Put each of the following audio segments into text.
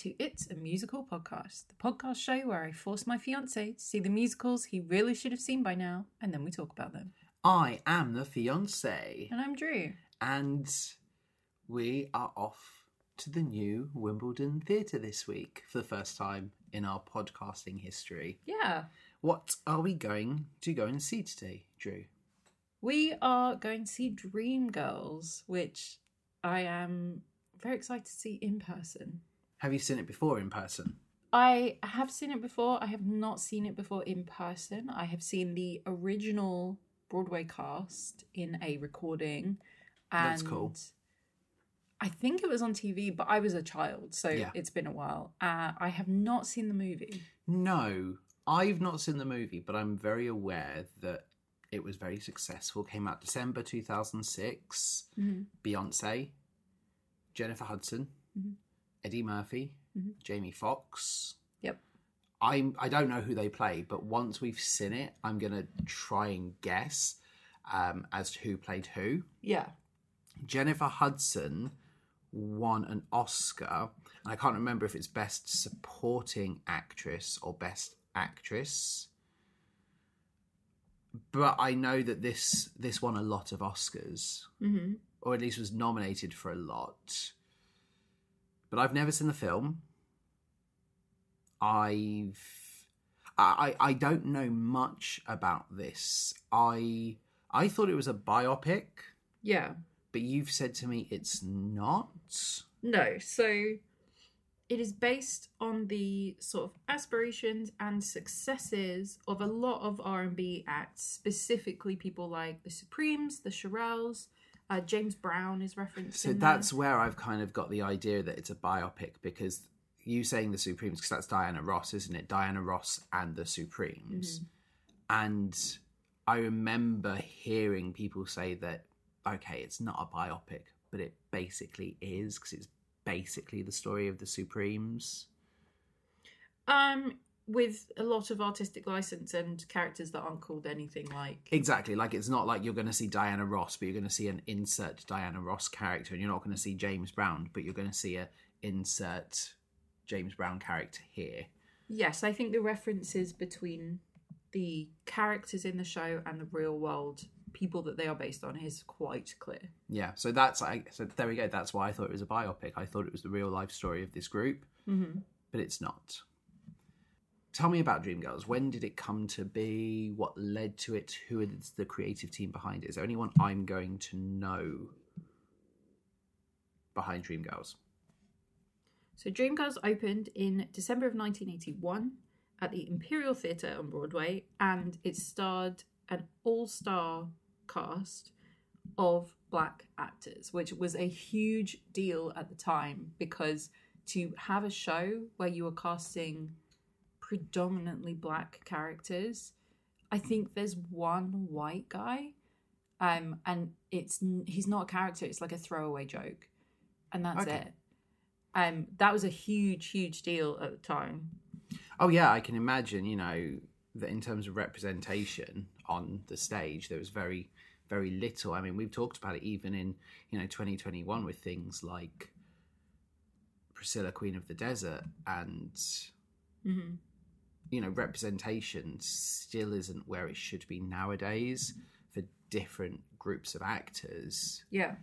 to It's a Musical Podcast, the podcast show where I force my fiance to see the musicals he really should have seen by now, and then we talk about them. I am the fiance, And I'm Drew. and we are off to the new Wimbledon Theatre this week for the first time in our podcasting history. Yeah, What are we going to go and see today, Drew? we are going to see Dreamgirls, which I am very excited to see in person. Have you seen it before in person? I have seen it before. I have not seen it before in person. I have seen the original Broadway cast in a recording. And That's cool. I think it was on TV, but I was a child, so Yeah. it's been a while. Uh, I have not seen the movie. No, I've not seen the movie, but I'm very aware that it was very successful. Came out December 2006. Mhm. Beyonce, Jennifer Hudson, Mhm. Eddie Murphy, Mhm. Jamie Foxx. Yep. I'm I don't know who they play, but once we've seen it, I'm gonna try and guess um, as to who played who. Yeah. Jennifer Hudson won an Oscar, and I can't remember if it's Best Supporting Actress or Best Actress. But I know that this this won a lot of Oscars, hmm or at least was nominated for a lot. But I've never seen the film. I've I I don't know much about this. I I thought it was a biopic Yeah. but you've said to me it's not. No, so it is based on the sort of aspirations and successes of a lot of R&B acts, specifically people like the Supremes, the Shirelles, uh, James Brown is referenced So that's where I've kind of got the idea that it's a biopic because you saying the Supremes because that's Diana Ross, isn't it? Diana Ross and the Supremes. And I remember hearing people say that okay, it's not a biopic, but it basically is because it's basically the story of the Supremes. Um, with a lot of artistic license and characters that aren't called anything like... Exactly. Like it's not like you're going to see Diana Ross, but you're going to see an insert Diana Ross character, and you're not going to see James Brown, but you're going to see a insert James Brown character here. Yes, I think the references between the characters in the show and the real world people that they are based on is quite clear. Yeah. So that's I. So there we go. That's why I thought it was a biopic. I thought it was the real life story of this group, Mm-hmm. but it's not. Tell me about Dreamgirls. When did it come to be? What led to it? Who is the creative team behind it? Is there anyone I'm going to know behind Dreamgirls? So Dreamgirls opened in December of 1981 at the Imperial Theatre on Broadway, and it starred an all-star cast of black actors, which was a huge deal at the time because to have a show where you were casting predominantly black characters, I think there's one white guy, um, and it's he's not a character; it's like a throwaway joke, and that's Okay. it. Um, that was a huge, huge deal at the time. Oh yeah, I can imagine. You know that in terms of representation on the stage, there was very, very little. I mean, we've talked about it even in you know 2021 with things like Priscilla, Queen of the Desert, and hmm you know representation still isn't where it should be nowadays for different groups of actors. Yeah,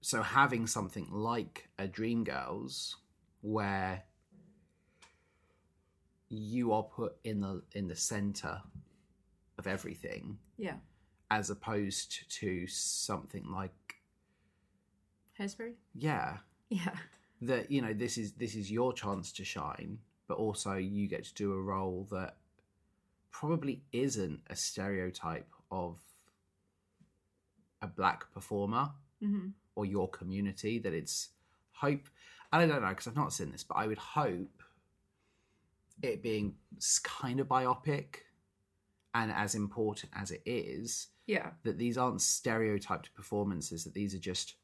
So having something like a Dreamgirls where you are put in the in the center of everything yeah. as opposed to something like Hairspray. yeah Yeah, that you know this is this is your chance to shine but also you get to do a role that probably isn't a stereotype of a black performer hmm or your community that it's hope and i don't know because i've not seen this but i would hope it being kind of biopic and as important as it is yeah, that these aren't stereotyped performances that these are just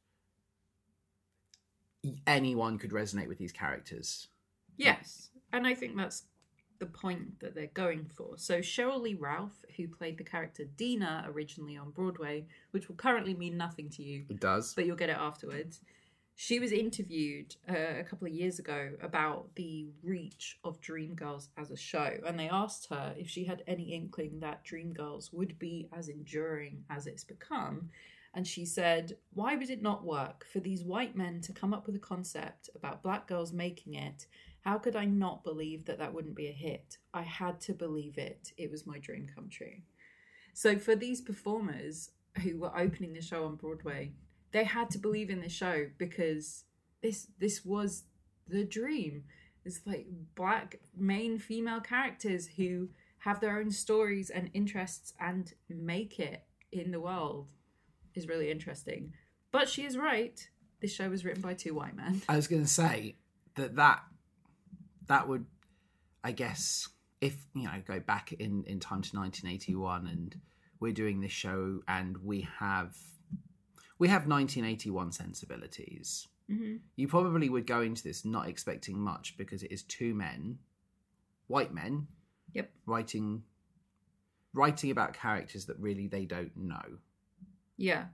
anyone could resonate with these characters. Yes. And I think that's the point that they're going for. So Cheryl Lee Ralph, who played the character Dina originally on Broadway, which will currently mean nothing to you, it does but you'll get it afterwards. she was interviewed uh, a couple of years ago about the reach of Dreamgirls as a show, and they asked her if she had any inkling that Dreamgirls would be as enduring as it's become. And she said, Why would it not work for these white men to come up with a concept about black girls making it? How could I not believe that that wouldn't be a hit? I had to believe it. It was my dream come true. So, for these performers who were opening the show on Broadway, they had to believe in the show because this this was the dream. It's like black main female characters who have their own stories and interests and make it in the world is really interesting. But she is right. This show was written by two white men. I was going to say that that that would, I guess, if you know, go back in in time to 1981, and we're doing this show, and we have we have 1981 sensibilities. Mm-hmm. You probably would go into this not expecting much because it is two men, white men, Yep. writing writing about characters that really they don't know. Yeah.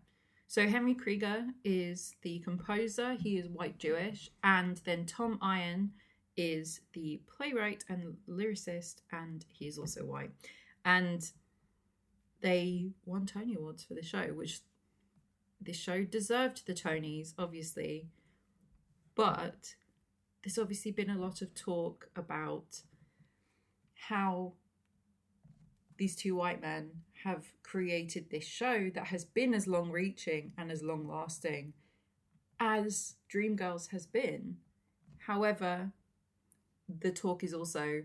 So Henry Krieger is the composer. He is white Jewish, and then Tom Eyen is the playwright and lyricist, and he is also white. And they won Tony Awards for the show, which this show deserved the Tonys, obviously. But there's obviously been a lot of talk about how these two white men have created this show that has been as long reaching and as long lasting as Dreamgirls has been. However, the talk is also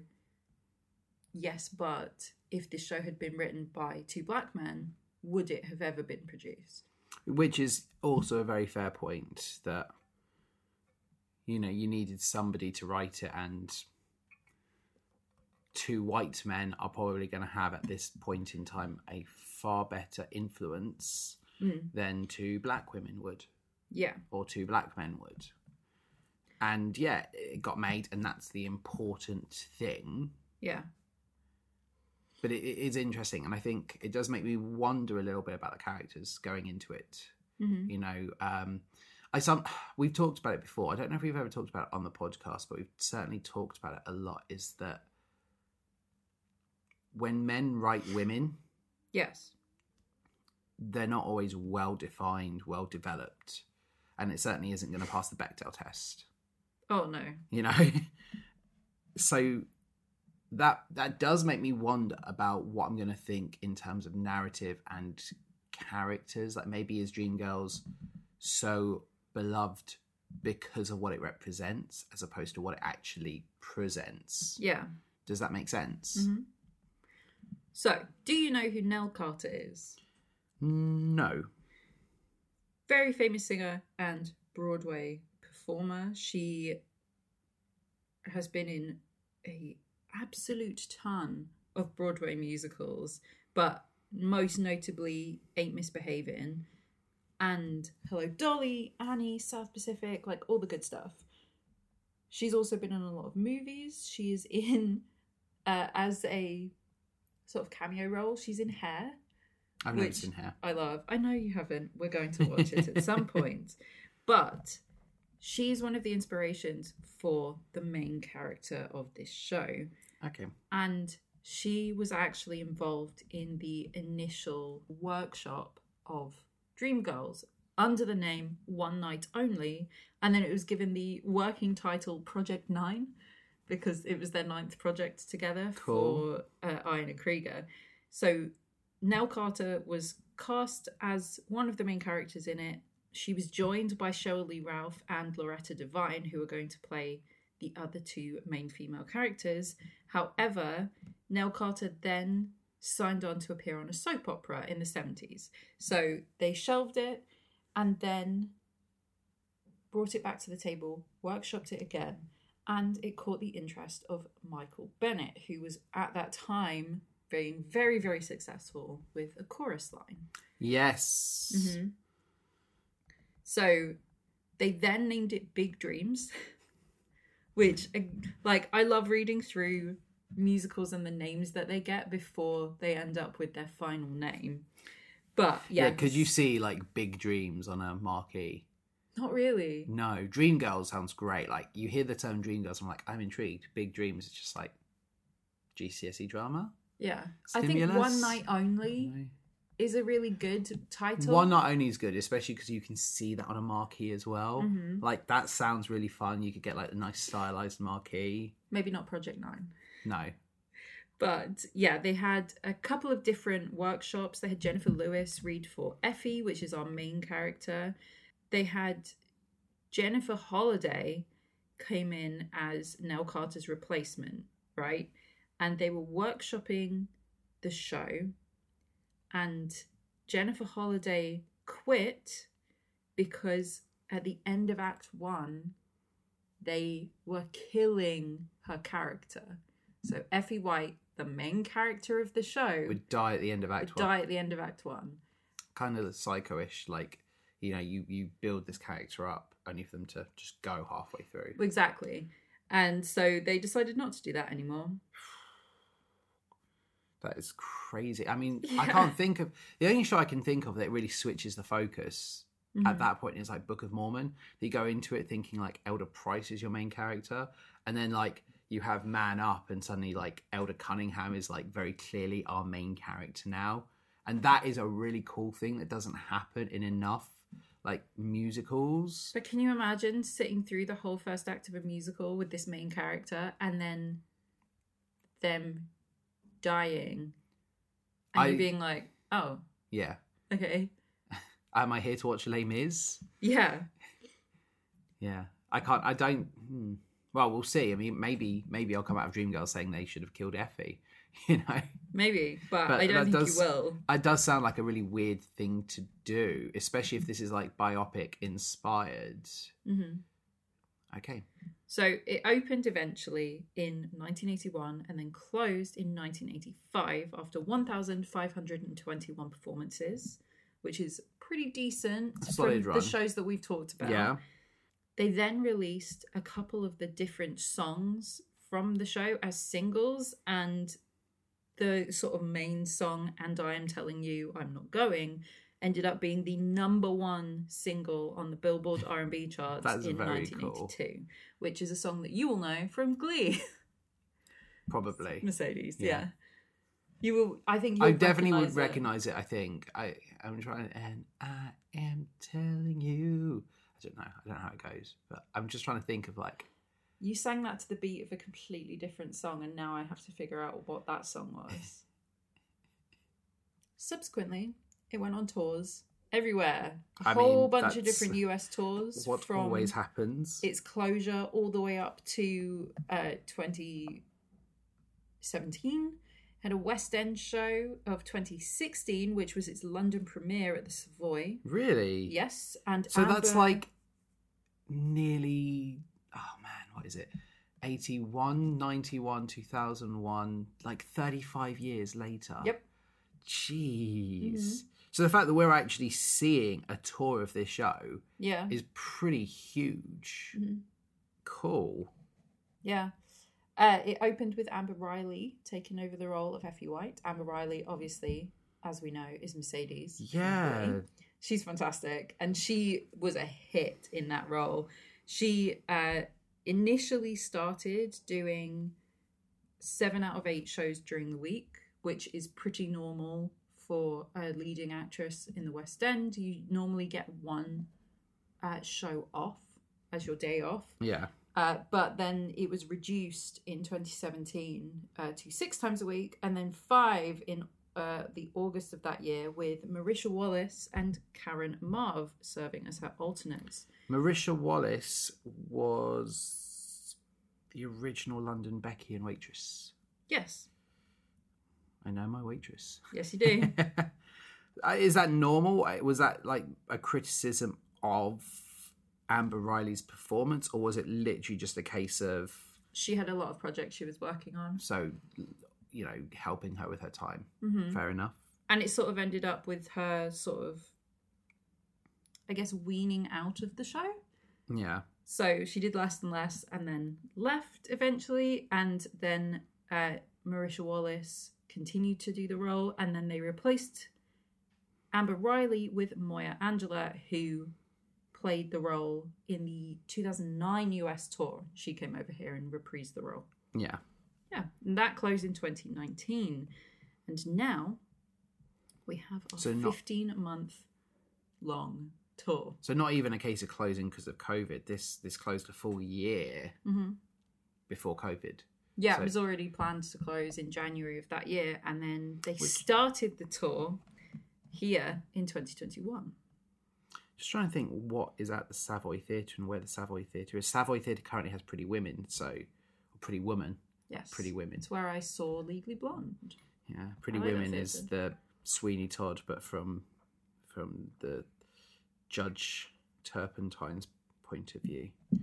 yes, but if this show had been written by two black men, would it have ever been produced? Which is also a very fair point that you know you needed somebody to write it and two white men are probably going to have at this point in time a far better influence Mm. than two black women would Yeah. or two black men would. And yeah, it got made, and that's the important thing. Yeah. But it, it is interesting, and I think it does make me wonder a little bit about the characters going into it. hmm You know, um, I some we've talked about it before. I don't know if we've ever talked about it on the podcast, but we've certainly talked about it a lot. Is that when men write women, Yes. they're not always well defined, well developed, and it certainly isn't going to pass the Bechdel test. Oh no. You know, so that that does make me wonder about what I'm going to think in terms of narrative and characters. Like maybe is Dreamgirls so beloved because of what it represents as opposed to what it actually presents. Yeah. Does that make sense? Mhm. So, do you know who Nell Carter is? No. Very famous singer and Broadway performer. She has been in a absolute ton of Broadway musicals, but most notably Ain't Misbehaving and Hello Dolly, Annie, South Pacific, like all the good stuff. She's also been in a lot of movies. She is in uh, as a sort of cameo role. She's in Hair. I've Which- never seen her. I love. I know you haven't. We're going to watch it at some point. But she's one of the inspirations for the main character of this show. Okay. And she was actually involved in the initial workshop of Dreamgirls under the name One Night Only. And then it was given the working title Project Nine because it was their ninth project together Cool. for uh, Ian and Krieger. So Nell Carter was cast as one of the main characters in it. She was joined by Cheryl Lee Ralph and Loretta Devine, who are going to play the other two main female characters. However, Nell Carter then signed on to appear on a soap opera in the 70s. So they shelved it and then brought it back to the table, workshopped it again, and it caught the interest of Michael Bennett, who was at that time being very, very successful with a chorus line. Yes. Mhm. So they then named it Big Dreams, which, like, I love reading through musicals and the names that they get before they end up with their final name. But yeah, Yeah, because you see like big dreams on a marquee. Not really. No, Dream Dreamgirls sounds great. Like you hear the term Dreamgirls, I'm like, I'm intrigued. Big Dreams is just like GCSE drama. Yeah. I think One Night Only. Is a really good title. One not only is good, especially because you can see that on a marquee as well. Mhm. Like that sounds really fun. You could get like a nice stylized marquee. Maybe not Project Nine. No, But yeah, they had a couple of different workshops. They had Jennifer Lewis read for Effie, which is our main character. They had Jennifer Holliday came in as Nell Carter's replacement, right? And they were workshopping the show. And Jennifer Holliday quit because at the end of Act One, they were killing her character. So Effie White, the main character of the show, would, would die at the end of Act One. die at the end of Act One. Kind of psycho-ish. Like you know, you you build this character up only for them to just go halfway through. Exactly. And so they decided not to do that anymore. That is crazy. I mean, I can't think of the only show I can think of that really switches the focus Mhm. at that point is like Book of Mormon. You go into it thinking like Elder Price is your main character, and then like you have Man Up, and suddenly like Elder Cunningham is like very clearly our main character now, and that is a really cool thing that doesn't happen in enough like musicals. But can you imagine sitting through the whole first act of a musical with this main character and then them dying and I- you being like, oh, Yeah, okay. am I here to watch Les Mis? Yeah. Yeah, I can't. I don't. Hmm. Well, we'll see. I mean, maybe maybe I'll come out of Dreamgirls saying they should have killed Effie. You know, Maybe. But, But I don't think does- you will. it does sound like a really weird thing to do, especially if this is like biopic inspired. hmm Okay, So it opened eventually in 1981 and then closed in 1985 after 1,521 performances, which is pretty decent from run. the shows that we've talked about. yeah, They then released a couple of the different songs from the show as singles, and the sort of main song, And I Am Telling You I'm Not Going, ended up being the number one single on the Billboard R&B charts in very 1982, which is a song that you will know from Glee. probably. Mercedes, Yeah. yeah. You will, I think I definitely would it. recognize it. I think I. I'm trying, and I am telling you. I don't know. I don't know how it goes, but I'm just trying to think of like. You sang that to the beat of a completely different song, and now I have to figure out what that song was. Subsequently, it went on tours everywhere. A I whole mean, bunch of different US tours. What from always happens. its closure all the way up to uh, 2017. Had a West End show of 2016, which was its London premiere at the Savoy. really? Yes, and So that's like nearly oh man, what is it? 81, 91, 2001, like 35 years later. Yep. Jeez. Mhm. So the fact that we're actually seeing a tour of this show yeah, is pretty huge. Mhm. Cool. Yeah. Uh, it opened with Amber Riley taking over the role of Effie White. Amber Riley, obviously, as we know, is Mercedes. Yeah. She's fantastic. And she was a hit in that role. She uh, initially started doing seven out of eight shows during the week, which is pretty normal for a leading actress in the West End. You normally get one uh, show off as your day off. Yeah. Uh, but then it was reduced in 2017 uh, to six times a week and then five in uh, the August of that year with Marisha Wallace and Karen Mav serving as her alternates. Marisha Wallace was the original London Becky and waitress. Yes, I know my waitress. yes, you do. Uh, Is that normal? Uh, Was that like a criticism of Amber Riley's performance, or was it literally just a case of she had a lot of projects she was working on. so, you know, helping her with her time? hmm Fair enough. And it sort of ended up with her sort of, I guess, weaning out of the show. Yeah. So she did less and less and then left eventually. And then uh, Marisha Wallace continued to do the role. And then they replaced Amber Riley with Moya Angela, who played the role in the 2009 US tour. She came over here and reprised the role. Yeah. Yeah, and that closed in 2019. And now we have a So not- 15 month long tour. So not even a case of closing because of COVID. This this closed a full year Mm-hmm. before COVID. Yeah, So- it was already planned to close in January of that year, and then they started the tour here in 2021. Just trying to think what is at the Savoy Theatre and where the Savoy Theatre is. Savoy Theatre currently has Pretty Women, so Pretty Woman. Yes, Pretty Women. It's where I saw Legally Blonde. Yeah, Pretty like Women is the Sweeney Todd, but from from the Judge Turpentine's point of view.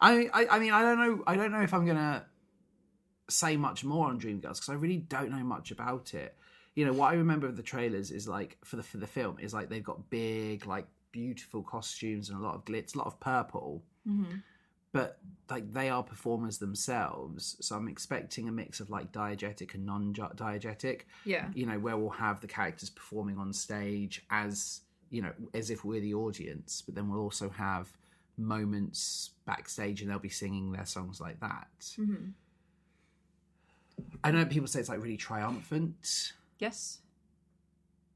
I, I I mean I don't know I don't know if I'm gonna say much more on Dreamgirls because I really don't know much about it. You know what I remember of the trailers is like for the for the film is like they've got big like beautiful costumes and a lot of glitz, a lot of purple Mm-hmm. but like they are performers themselves so i'm expecting a mix of like diegetic and non-diegetic Yeah, you know where we'll have the characters performing on stage as you know as if we're the audience but then we'll also have moments backstage and they'll be singing their songs like that Mhm. i know people say it's like really triumphant yes.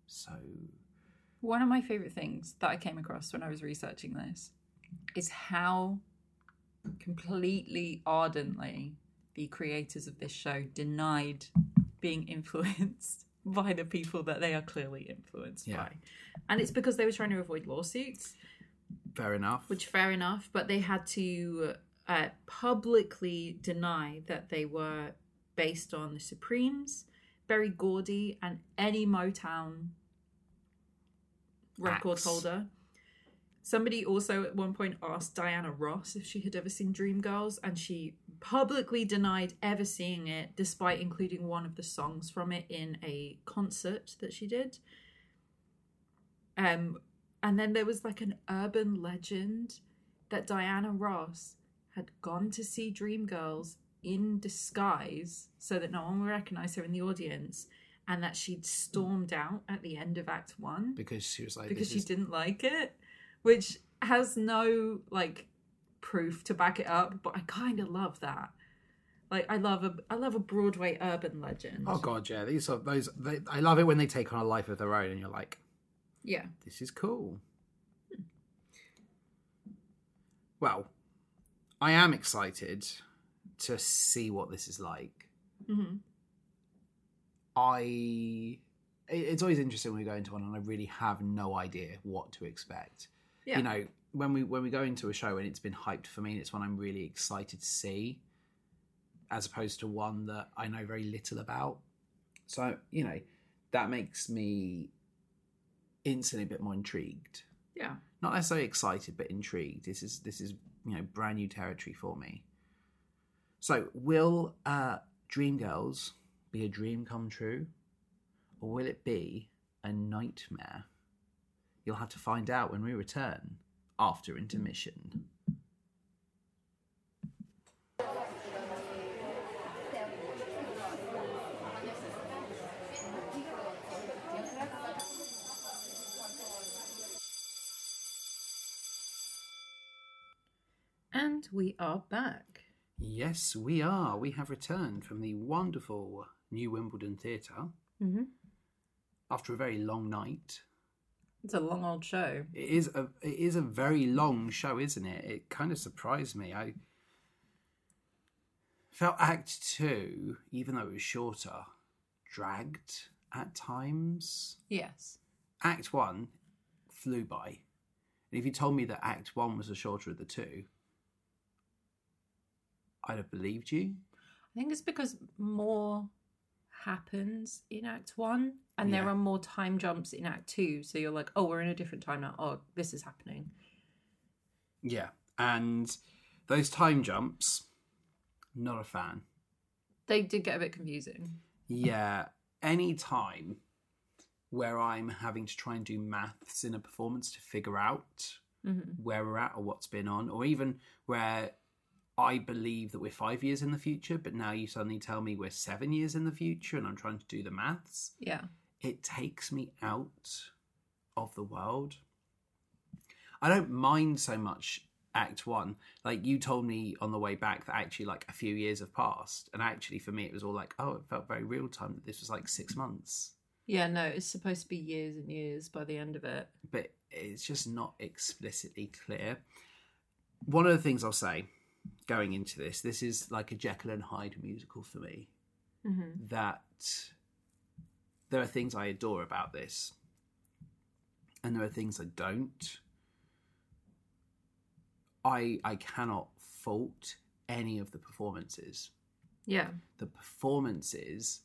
so One of my favorite things that I came across when I was researching this is how completely ardently the creators of this show denied being influenced by the people that they are clearly influenced Yeah. by. And it's because they were trying to avoid lawsuits, fair enough which fair enough, but they had to uh, publicly deny that they were based on the Supremes, Berry Gordy, and any Motown record Acts. holder. Somebody also at one point asked Diana Ross if she had ever seen Dreamgirls, and she publicly denied ever seeing it, despite including one of the songs from it in a concert that she did. Um, and then there was like an urban legend that Diana Ross had gone to see Dreamgirls in disguise so that no one would recognize her in the audience, and that she'd stormed out at the end of Act One because she was like because she is- didn't like it, which has no like proof to back it up. But I kind of love that. Like I love a I love a Broadway urban legend. oh god yeah these are those they, i love it when they take on a life of their own and you're like yeah, this is cool. Well, I am excited to see what this is like. hmm I it's always interesting when we go into one and I really have no idea what to expect. yeah, You know, when we when we go into a show and it's been hyped for me, it's one I'm really excited to see, as opposed to one that I know very little about. So you know, that makes me instantly a bit more intrigued. Yeah. not necessarily excited but intrigued. This is this is you know brand new territory for me. So will uh dreamgirls be a dream come true? Or will it be a nightmare? You'll have to find out when we return after intermission And we are back. yes we are we have returned from the wonderful new wimbledon theatre Mm-hmm. after a very long night It's a long old show. It is a it is a very long show, isn't it? It kind of surprised me. I felt Act Two, even though it was shorter, dragged at times. Yes. Act One flew by, and if you told me that Act One was the shorter of the two, I'd have believed you. I think it's because more happens in Act One, and there are more time jumps in Act Two. So you're like, oh, we're in a different time now. Oh, this is happening. Yeah, and those time jumps, not a fan. They did get a bit confusing. Yeah, any time where I'm having to try and do maths in a performance to figure out Mm-hmm. where we're at or what's been on, or even where I believe that we're five years in the future, but now you suddenly tell me we're seven years in the future and I'm trying to do the maths, Yeah. it takes me out of the world. I don't mind so much Act One. Like you told me on the way back that actually like a few years have passed, and actually for me it was all like, oh, it felt very real time that this was like six months, Yeah, no, it's supposed to be years and years by the end of it. but it's just not explicitly clear. One of the things I'll say going into this, this is like a Jekyll and Hyde musical for me. Mm-hmm. that there are things I adore about this, and there are things I don't. I I cannot fault any of the performances. Yeah. The performances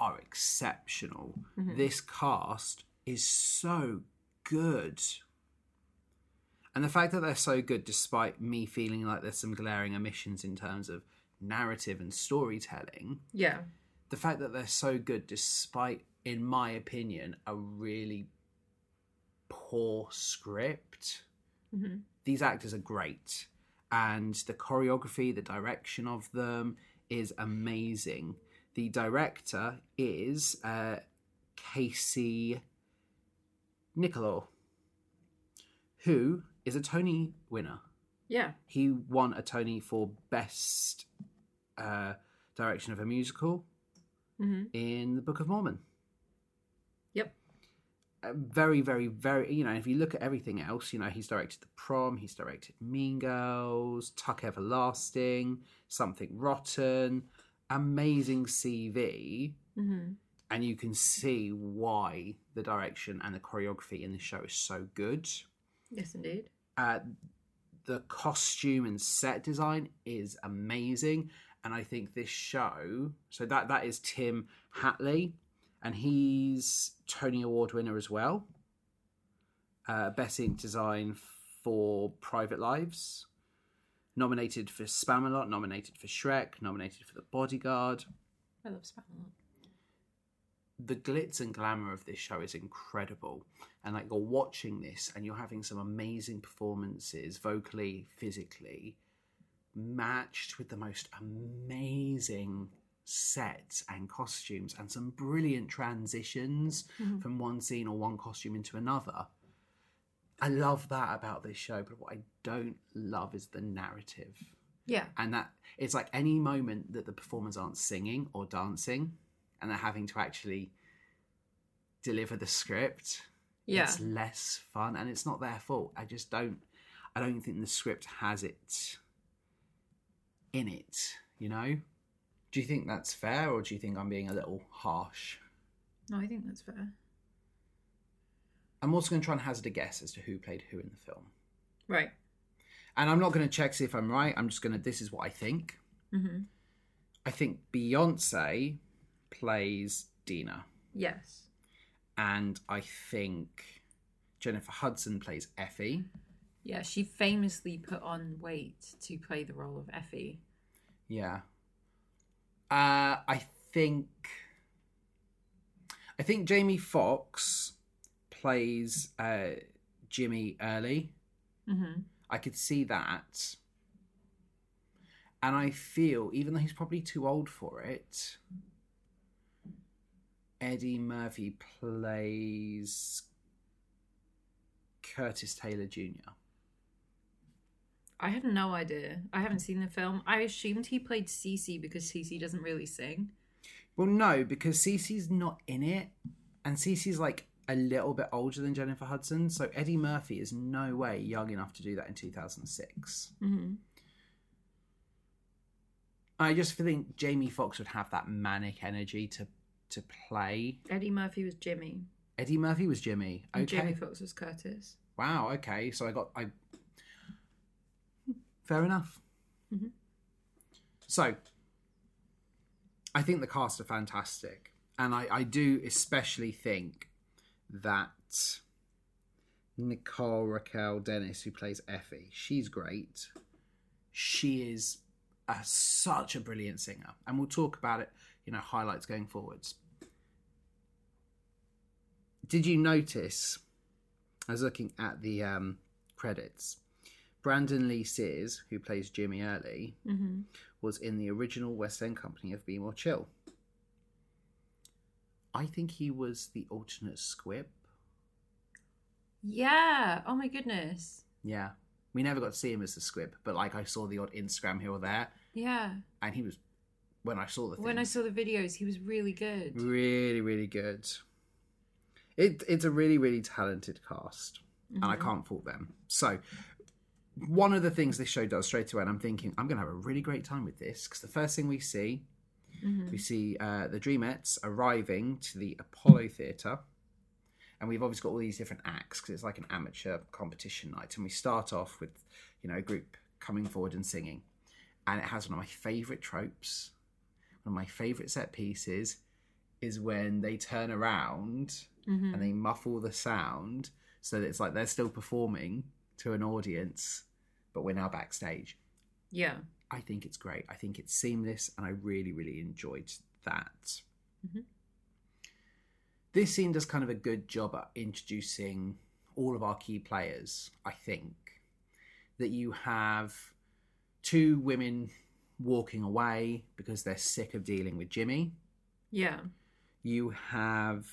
are exceptional. Mhm. This cast is so good. And the fact that they're so good, despite me feeling like there's some glaring omissions in terms of narrative and storytelling, Yeah. the fact that they're so good despite in my opinion a really poor script Mm-hmm. these actors are great and the choreography the direction of them is amazing the director is uh, casey Nicholaw who is a tony winner Yeah. he won a tony for best uh, direction of a musical Mm-hmm. in the Book of Mormon. Yep. Uh, very, very, very. You know, if you look at everything else, you know, he's directed The Prom, he's directed Mean Girls, Tuck Everlasting, Something Rotten, amazing CV, Mm-hmm. and you can see why the direction and the choreography in the show is so good. Yes, indeed. Uh, the costume and set design is amazing, and I think this show. So that that is Tim Hatley, and he's Tony Award winner as well. Uh, Best Scenic Design for Private Lives, nominated for Spamalot, nominated for Shrek, nominated for The Bodyguard. I love Spamalot. The glitz and glamour of this show is incredible and like you're watching this and you're having some amazing performances vocally physically matched with the most amazing sets and costumes and some brilliant transitions Mhm. from one scene or one costume into another i love that about this show but what i don't love is the narrative Yeah. and that it's like any moment that the performers aren't singing or dancing and they're having to actually deliver the script Yeah. it's less fun and it's not their fault i just don't i don't think the script has it in it you know do you think that's fair or do you think i'm being a little harsh No, I think that's fair. i'm also going to try and hazard a guess as to who played who in the film Right. and i'm not going to check see if i'm right i'm just going to this is what i think Mm-hmm. i think beyonce plays dina Yes. and I think Jennifer Hudson plays Effie. Yeah, she famously put on weight to play the role of Effie. Yeah. Uh, I think I think Jamie Foxx plays uh, Jimmy Early. Mm-hmm. I could see that. And I feel, even though he's probably too old for it, Eddie Murphy plays Curtis Taylor Jr. I have no idea. I haven't seen the film. I assumed he played Cece because Cece doesn't really sing. Well, no, because Cece's not in it, and Cece's like a little bit older than Jennifer Hudson, so Eddie Murphy is no way young enough to do that in 2006. Mm-hmm. I just think Jamie Foxx would have that manic energy to to play. Eddie Murphy was Jimmy. Eddie Murphy was Jimmy. And Okay. Jamie Foxx was Curtis. Wow. Okay. So I got I. Fair enough. Mhm. So, I think the cast are fantastic, and I I do especially think that Nicole Raquel Dennis, who plays Effie, she's great. She is a, such a brilliant singer, and we'll talk about it. You know, highlights going forwards. Did you notice? I was looking at the um, credits. Brandon Lee Sears, who plays Jimmy Early, Mm-hmm. was in the original West End company of Be More Chill. I think he was the alternate Squip. Yeah. Oh my goodness. Yeah. We never got to see him as the squip, but like I saw the odd Instagram here or there, Yeah. and he was when I saw the thing, When I saw the videos, he was really good. really, really good. It it's a really, really talented cast, and I Mm-hmm. can't fault them. So, one of the things this show does straight away, and I'm thinking I'm going to have a really great time with this because the first thing we see, Mm-hmm. we see uh, the Dreamettes arriving to the Apollo Theatre, and we've obviously got all these different acts because it's like an amateur competition night, and we start off with you know a group coming forward and singing, and it has one of my favourite tropes, one of my favourite set pieces, is when they turn around Mhm. and they muffle the sound so that it's like they're still performing to an audience, but we're now backstage. Yeah. I think it's great. I think it's seamless, and I really, really enjoyed that. Mhm. This scene does kind of a good job at introducing all of our key players. I think that you have two women walking away because they're sick of dealing with Jimmy. Yeah. You have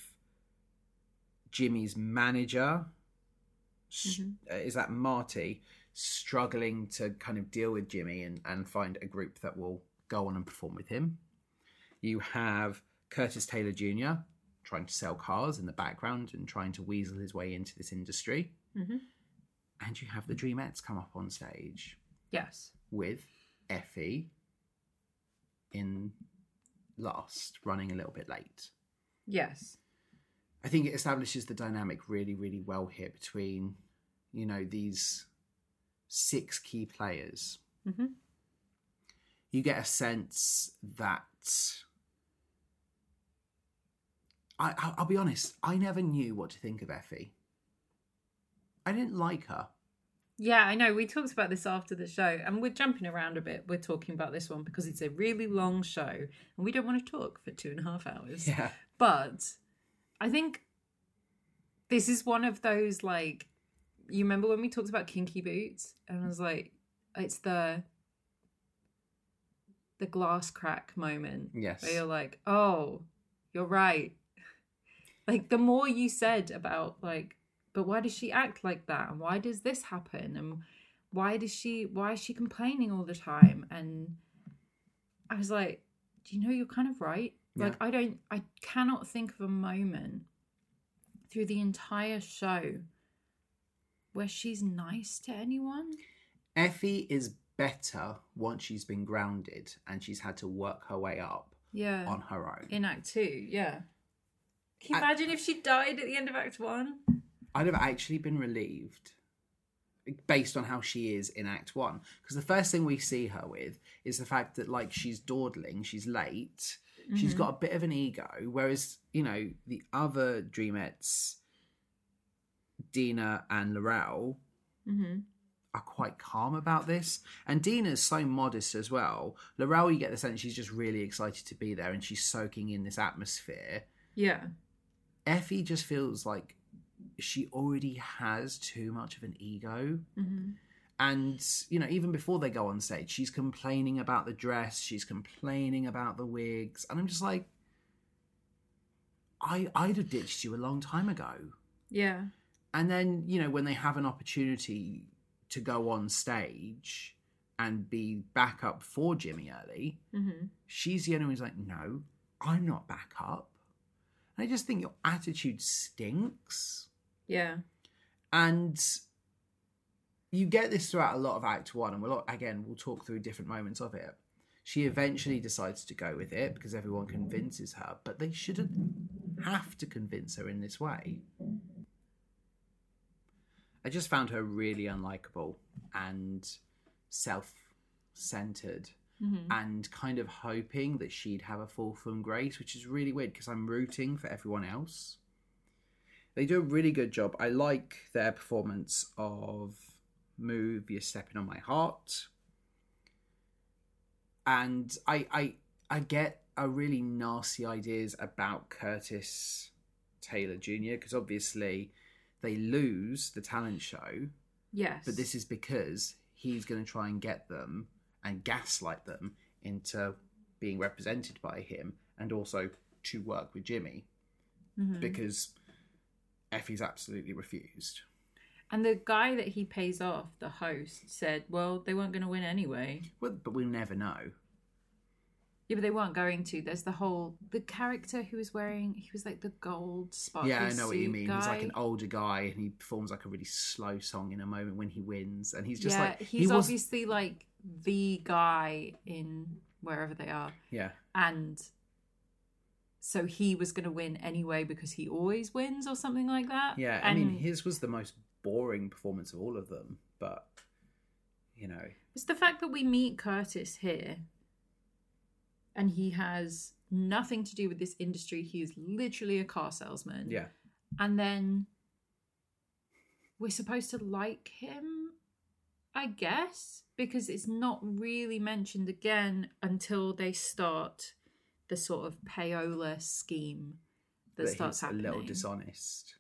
Jimmy's manager. Mhm. uh, Is that Marty struggling to kind of deal with Jimmy and, and find a group that will go on and perform with him? You have Curtis Taylor Jr. trying to sell cars in the background and trying to weasel his way into this industry. hmm And you have the Dreamettes come up on stage Yes. with Effie in last, running a little bit late. Yes. I think it establishes the dynamic really, really well here between, you know, these six key players. hmm You get a sense that I- I'll be honest, I never knew what to think of Effie. I didn't like her. Yeah, I know. We talked about this after the show, and we're jumping around a bit. We're talking about this one because it's a really long show, and we don't want to talk for two and a half hours. Yeah. But I think this is one of those like you remember when we talked about kinky boots, and I was like, it's the the glass crack moment Yes. where you're like, oh, you're right. Like the more you said about like, but why does she act like that? And why does this happen? And why does she why is she complaining all the time? And I was like, do you know you're kind of right? Like I don't I cannot think of a moment through the entire show where she's nice to anyone. Effie is better once she's been grounded and she's had to work her way up Yeah. on her own. In Act Two, yeah. Can you imagine if she died at the end of Act One? I'd have actually been relieved based on how she is in Act One. Because the first thing we see her with is the fact that, like, she's dawdling, she's late, she's Mhm. got a bit of an ego. Whereas, you know, the other Dreamettes, Dina and Laurel, Mm-hmm. are quite calm about this. And Dina's so modest as well. Laurel, you get the sense she's just really excited to be there and she's soaking in this atmosphere. Yeah. Effie just feels like she already has too much of an ego. Mm-hmm. And, you know, even before they go on stage, she's complaining about the dress, she's complaining about the wigs. And I'm just like, I, I'd have ditched you a long time ago. Yeah. And then, you know, when they have an opportunity to go on stage and be backup for Jimmy Early, Mm-hmm. she's the only one who's like, no, I'm not backup. And I just think your attitude stinks. Yeah. And you get this throughout a lot of Act One, and we'll again we'll talk through different moments of it. She eventually decides to go with it because everyone convinces her, but they shouldn't have to convince her in this way. I just found her really unlikable and self-centered Mm-hmm. and kind of hoping that she'd have a fall from grace, which is really weird because I'm rooting for everyone else. They do a really good job. I like their performance of Move, You're Stepping on My Heart. And I I I get a really nasty ideas about Curtis Taylor Jr. because obviously they lose the talent show Yes. but this is because he's going to try and get them and gaslight them into being represented by him and also to work with Jimmy Mhm. because Effie's absolutely refused. And the guy that he pays off, the host, said, "Well, they weren't going to win anyway." Well, but we'll never know. Yeah, but they weren't going to. There's the whole the character who was wearing. He was like the gold sparkly. yeah, I know what you mean. He's like an older guy, and he performs like a really slow song in a moment when he wins, and he's just yeah, like he's he was. obviously like the guy in wherever they are, Yeah, and so he was going to win anyway because he always wins or something like that. yeah. I and mean, his was the most boring performance of all of them, but you know, it's the fact that we meet Curtis here, and he has nothing to do with this industry. He is literally a car salesman. yeah, and then we're supposed to like him i guess because it's not really mentioned again until they start the sort of payola scheme that, that starts he's a little dishonest.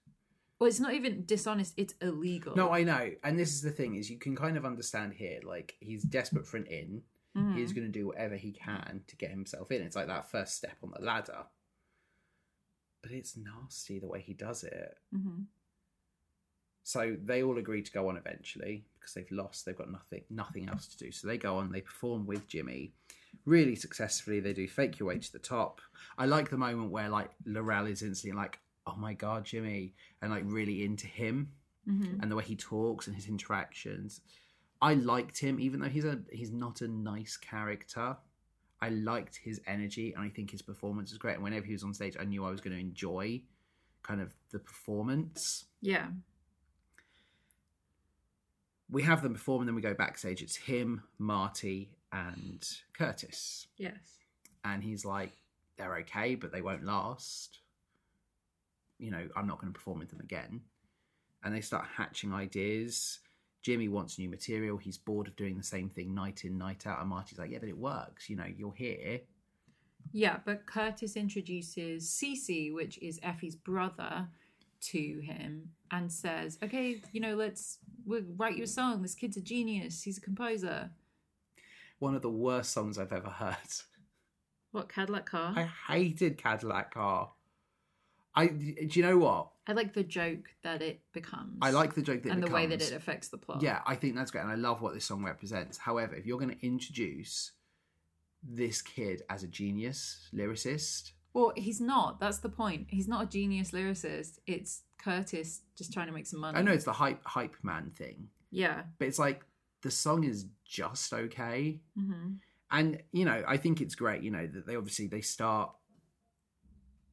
Well it's not even dishonest it's illegal No, I know, and this is the thing: is you can kind of understand here. Like he's desperate for an in. Mhm. He's going to do whatever he can to get himself in. It's like that first step on the ladder. But it's nasty the way he does it. Mhm. So they all agree to go on eventually because they've lost. They've got nothing, nothing else to do. So they go on. They perform with Jimmy, really successfully. They do "Fake Your Way to the Top." I like the moment where like Laurel is instantly like, "Oh my god, Jimmy," and like really into him Mhm. and the way he talks and his interactions. I liked him, even though he's a he's not a nice character. I liked his energy, and I think his performance is great. And whenever he was on stage, I knew I was going to enjoy kind of the performance. yeah We have them perform, and then we go backstage. It's him, Marty, and Curtis, yes and he's like, "They're okay, but they won't last." You know, I'm not going to perform with them again. And they start hatching ideas. Jimmy wants new material. He's bored of doing the same thing night in, night out. And Marty's like, yeah, but it works. You know, you're here. Yeah, but Curtis introduces Cece, which is Effie's brother, to him and says, "Okay, you know, let's we'll write you a song. This kid's a genius. He's a composer." One of the worst songs I've ever heard. What Cadillac car? I hated Cadillac Car. I do you know what? I like the joke that it becomes. I like the joke that and the way that it affects the plot. Yeah, I think that's great, and I love what this song represents. However, if you're going to introduce this kid as a genius lyricist, Well, he's not. That's the point. He's not a genius lyricist. It's Curtis just trying to make some money. I know it's the hype hype man thing, Yeah. but it's like the song is just okay, hmm and you know I think it's great. You know that they obviously they start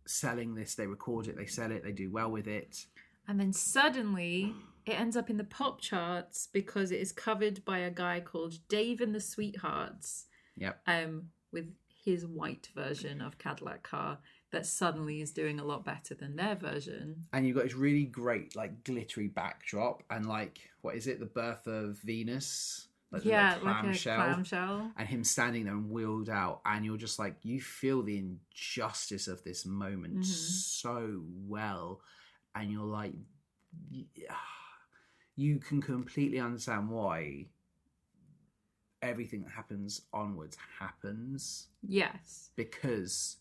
selling this, they record it, they sell it, they do well with it. And then suddenly it ends up in the pop charts because it is covered by a guy called Dave and the Sweethearts. Yep. Um, with his white version of Cadillac Car that suddenly is doing a lot better than their version. and you've got this really great like glittery backdrop and like what is it the birth of venus like the yeah, little like a clamshell, and him standing there and wheeled out and you're just like you feel the injustice of this moment Mhm. so well and you're like you can completely understand why everything that happens onwards happens Yes. because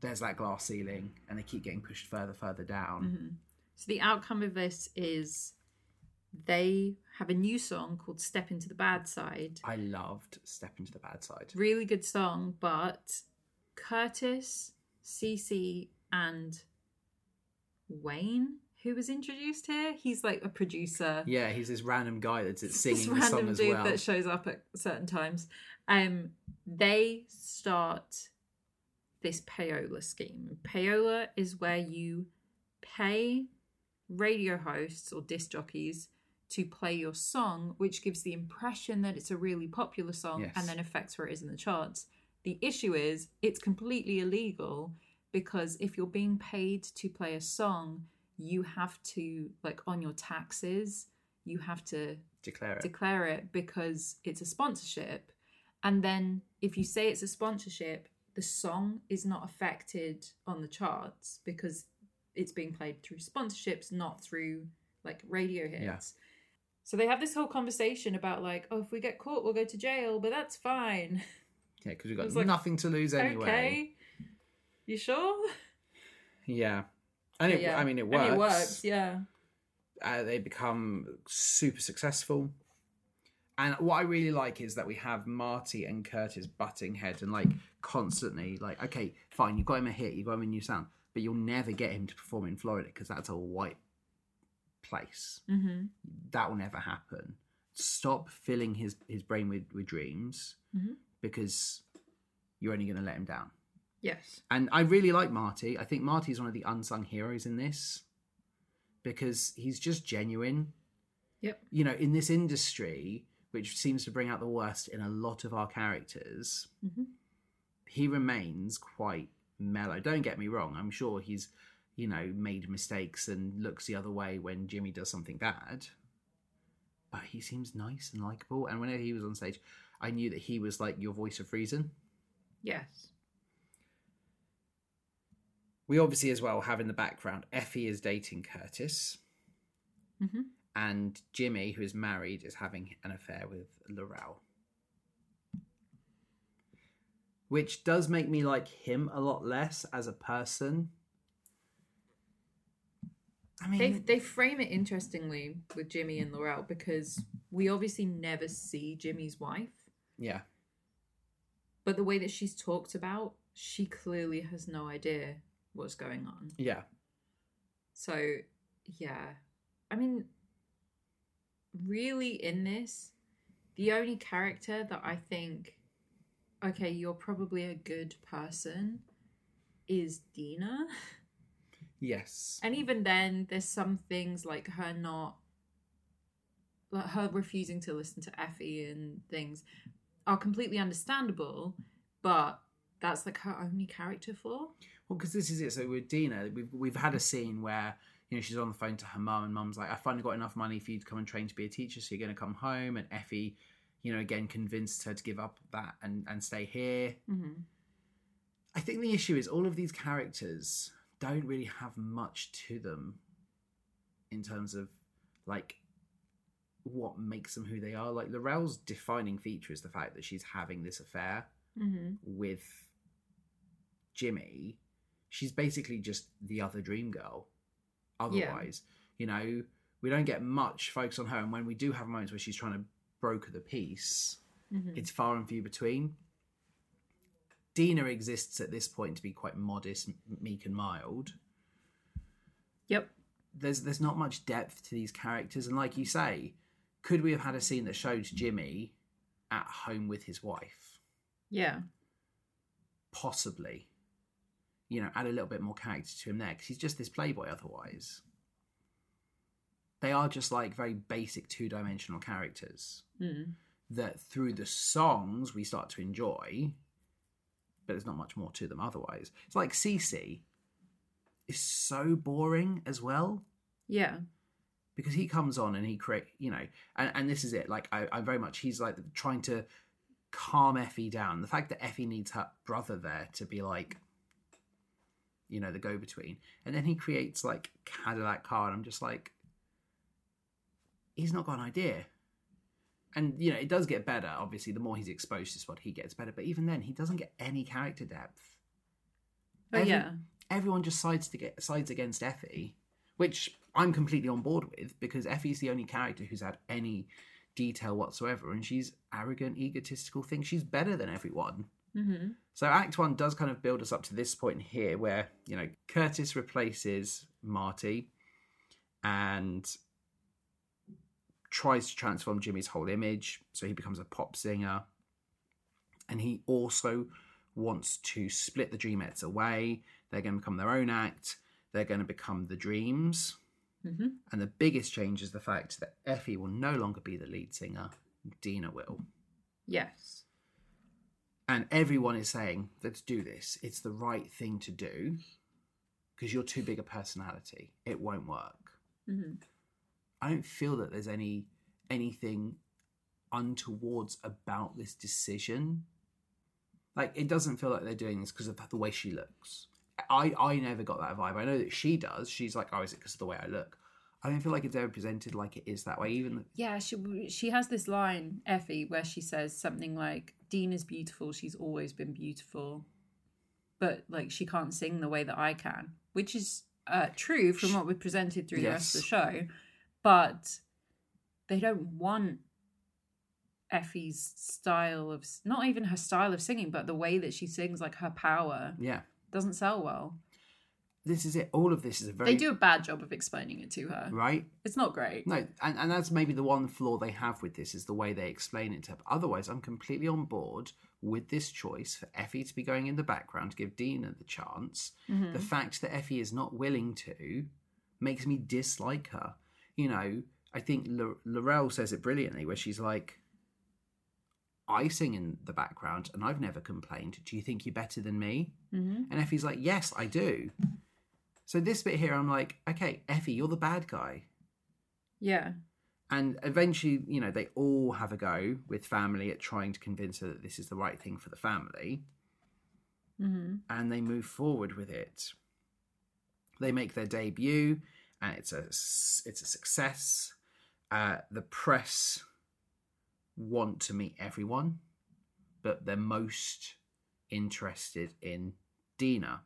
there's that glass ceiling and they keep getting pushed further further down hmm So the outcome of this is they have a new song called Steppin' to the Bad Side. I loved Steppin' to the Bad Side. Really good song, but Curtis, CC, and Wayne, who was introduced here, he's like a producer. Yeah, he's this random guy that's that's this singing the song random dude well. that shows up at certain times. Um, they start this payola scheme. Payola is where you pay radio hosts or disc jockeys to play your song, which gives the impression that it's a really popular song Yes. and then affects where it is in the charts. The issue is it's completely illegal because if you're being paid to play a song, you have to, like on your taxes, you have to Declare it. declare it because it's a sponsorship. And then if you say it's a sponsorship, the song is not affected on the charts because it's being played through sponsorships, not through like radio hits. Yeah. So they have this whole conversation about like, oh, if we get caught, we'll go to jail, but that's fine. yeah, because we've got like, nothing to lose anyway. Okay. You sure? Yeah. And it, Yeah. I mean, it And works. it works, yeah. Uh, they become super successful. And what I really like is that we have Marty and Curtis butting heads and like constantly like, okay, fine, you got him a hit, you got him a new sound, but you'll never get him to perform in Florida because that's a white place. Mm-hmm. That will never happen. Stop filling his his brain with with dreams Mhm. because you're only going to let him down. Yes. And I really like Marty. I think Marty's one of the unsung heroes in this because he's just genuine. Yep. You know, in this industry, which seems to bring out the worst in a lot of our characters, Mhm. he remains quite mellow. Don't get me wrong. I'm sure he's, you know, made mistakes and looks the other way when Jimmy does something bad. But he seems nice and likable. And whenever he was on stage, I knew that he was like your voice of reason. Yes. We obviously as well have in the background Effie is dating Curtis, Mm-hmm. and Jimmy, who is married, is having an affair with Laurel. Which does make me like him a lot less as a person. I mean, They they frame it interestingly with Jimmy and Laurel because we obviously never see Jimmy's wife, yeah, but the way that she's talked about, she clearly has no idea what's going on. yeah, So, yeah. I mean, really, in this, the only character that I think, okay, you're probably a good person, is Deena. yes, And even then, there's some things like her not, like her refusing to listen to Effie and things are completely understandable, but that's like her only character flaw. Well, because this is it. So with Deena, we've we've had a scene where you know she's on the phone to her mum, and mum's like, "I finally got enough money for you to come and train to be a teacher, so you're going to come home." And Effie, you know, again convinced her to give up that and and stay here. Mm-hmm. I think the issue is all of these characters don't really have much to them in terms of like what makes them who they are. Like Laurel's defining feature is the fact that she's having this affair Mm-hmm. with Jimmy. She's basically just the other dream girl. Otherwise, you know, we don't get much focus on her. And when we do have moments where she's trying to broker the peace, Mm-hmm. it's far and few between. Deena exists at this point to be quite modest, meek, and mild. Yep. There's there's not much depth to these characters, and like you say, could we have had a scene that showed Jimmy at home with his wife? Yeah. Possibly. You know, add a little bit more character to him there because he's just this playboy. Otherwise, they are just like very basic two dimensional characters. Mm. that through the songs we start to enjoy, but there's not much more to them otherwise. It's like CC is so boring as well Yeah. because he comes on and he create, you know, and, and this is it. Like I, I very much he's like trying to calm Effie down. The fact that Effie needs her brother there to be like, you know, the go between, and then he creates like Cadillac car, and I'm just like, he's not got an idea. And you know, it does get better. Obviously, the more he's exposed to Spot, he gets better. But even then, he doesn't get any character depth. Oh Every- yeah. everyone just sides to get sides against Effie, which I'm completely on board with because Effie's the only character who's had any detail whatsoever, and she's arrogant, egotistical. thing she's better than everyone. Mm-hmm. So Act One does kind of build us up to this point here, where you know Curtis replaces Marty, and tries to transform Jimmy's whole image, so he becomes a pop singer, and he also wants to split the Dreamettes away. They're going to become their own act. They're going to become the Dreams. Mm-hmm. And the biggest change is the fact that Effie will no longer be the lead singer. Deena will. Yes. And everyone is saying, let's do this. It's the right thing to do because you're too big a personality. It won't work. Mm-hmm. I don't feel that there's any anything untowards about this decision. Like it doesn't feel like they're doing this because of the way she looks. I I never got that vibe. I know that she does. She's like, oh, is it because of the way I look? I don't feel like it's ever presented like it is that way. Even Yeah, she she has this line, Effie, where she says something like, "Dean is beautiful. She's always been beautiful, but like she can't sing the way that I can," which is uh, true from what we presented through the rest of the show. But they don't want Effie's style of not even her style of singing, but the way that she sings, like her power, Yeah. doesn't sell well. This is it. All of this is a very They do a bad job of explaining it to her. right. It's not great. No, and, and that's maybe the one flaw they have with this is the way they explain it to her. Otherwise, I'm completely on board with this choice for Effie to be going in the background to give Deena the chance. Mm-hmm. The fact that Effie is not willing to makes me dislike her. You know, I think Laurel says it brilliantly where she's like, I sing in the background and I've never complained. Do you think you're better than me? Mm-hmm. And Effie's like, Yes, I do. So this bit here, I'm like, okay, Effie, you're the bad guy. Yeah. And eventually, you know, they all have a go with family at trying to convince her that this is the right thing for the family. Mm-hmm. And they move forward with it. They make their debut, and it's a it's a success. Uh, the press want to meet everyone, but they're most interested in Deena.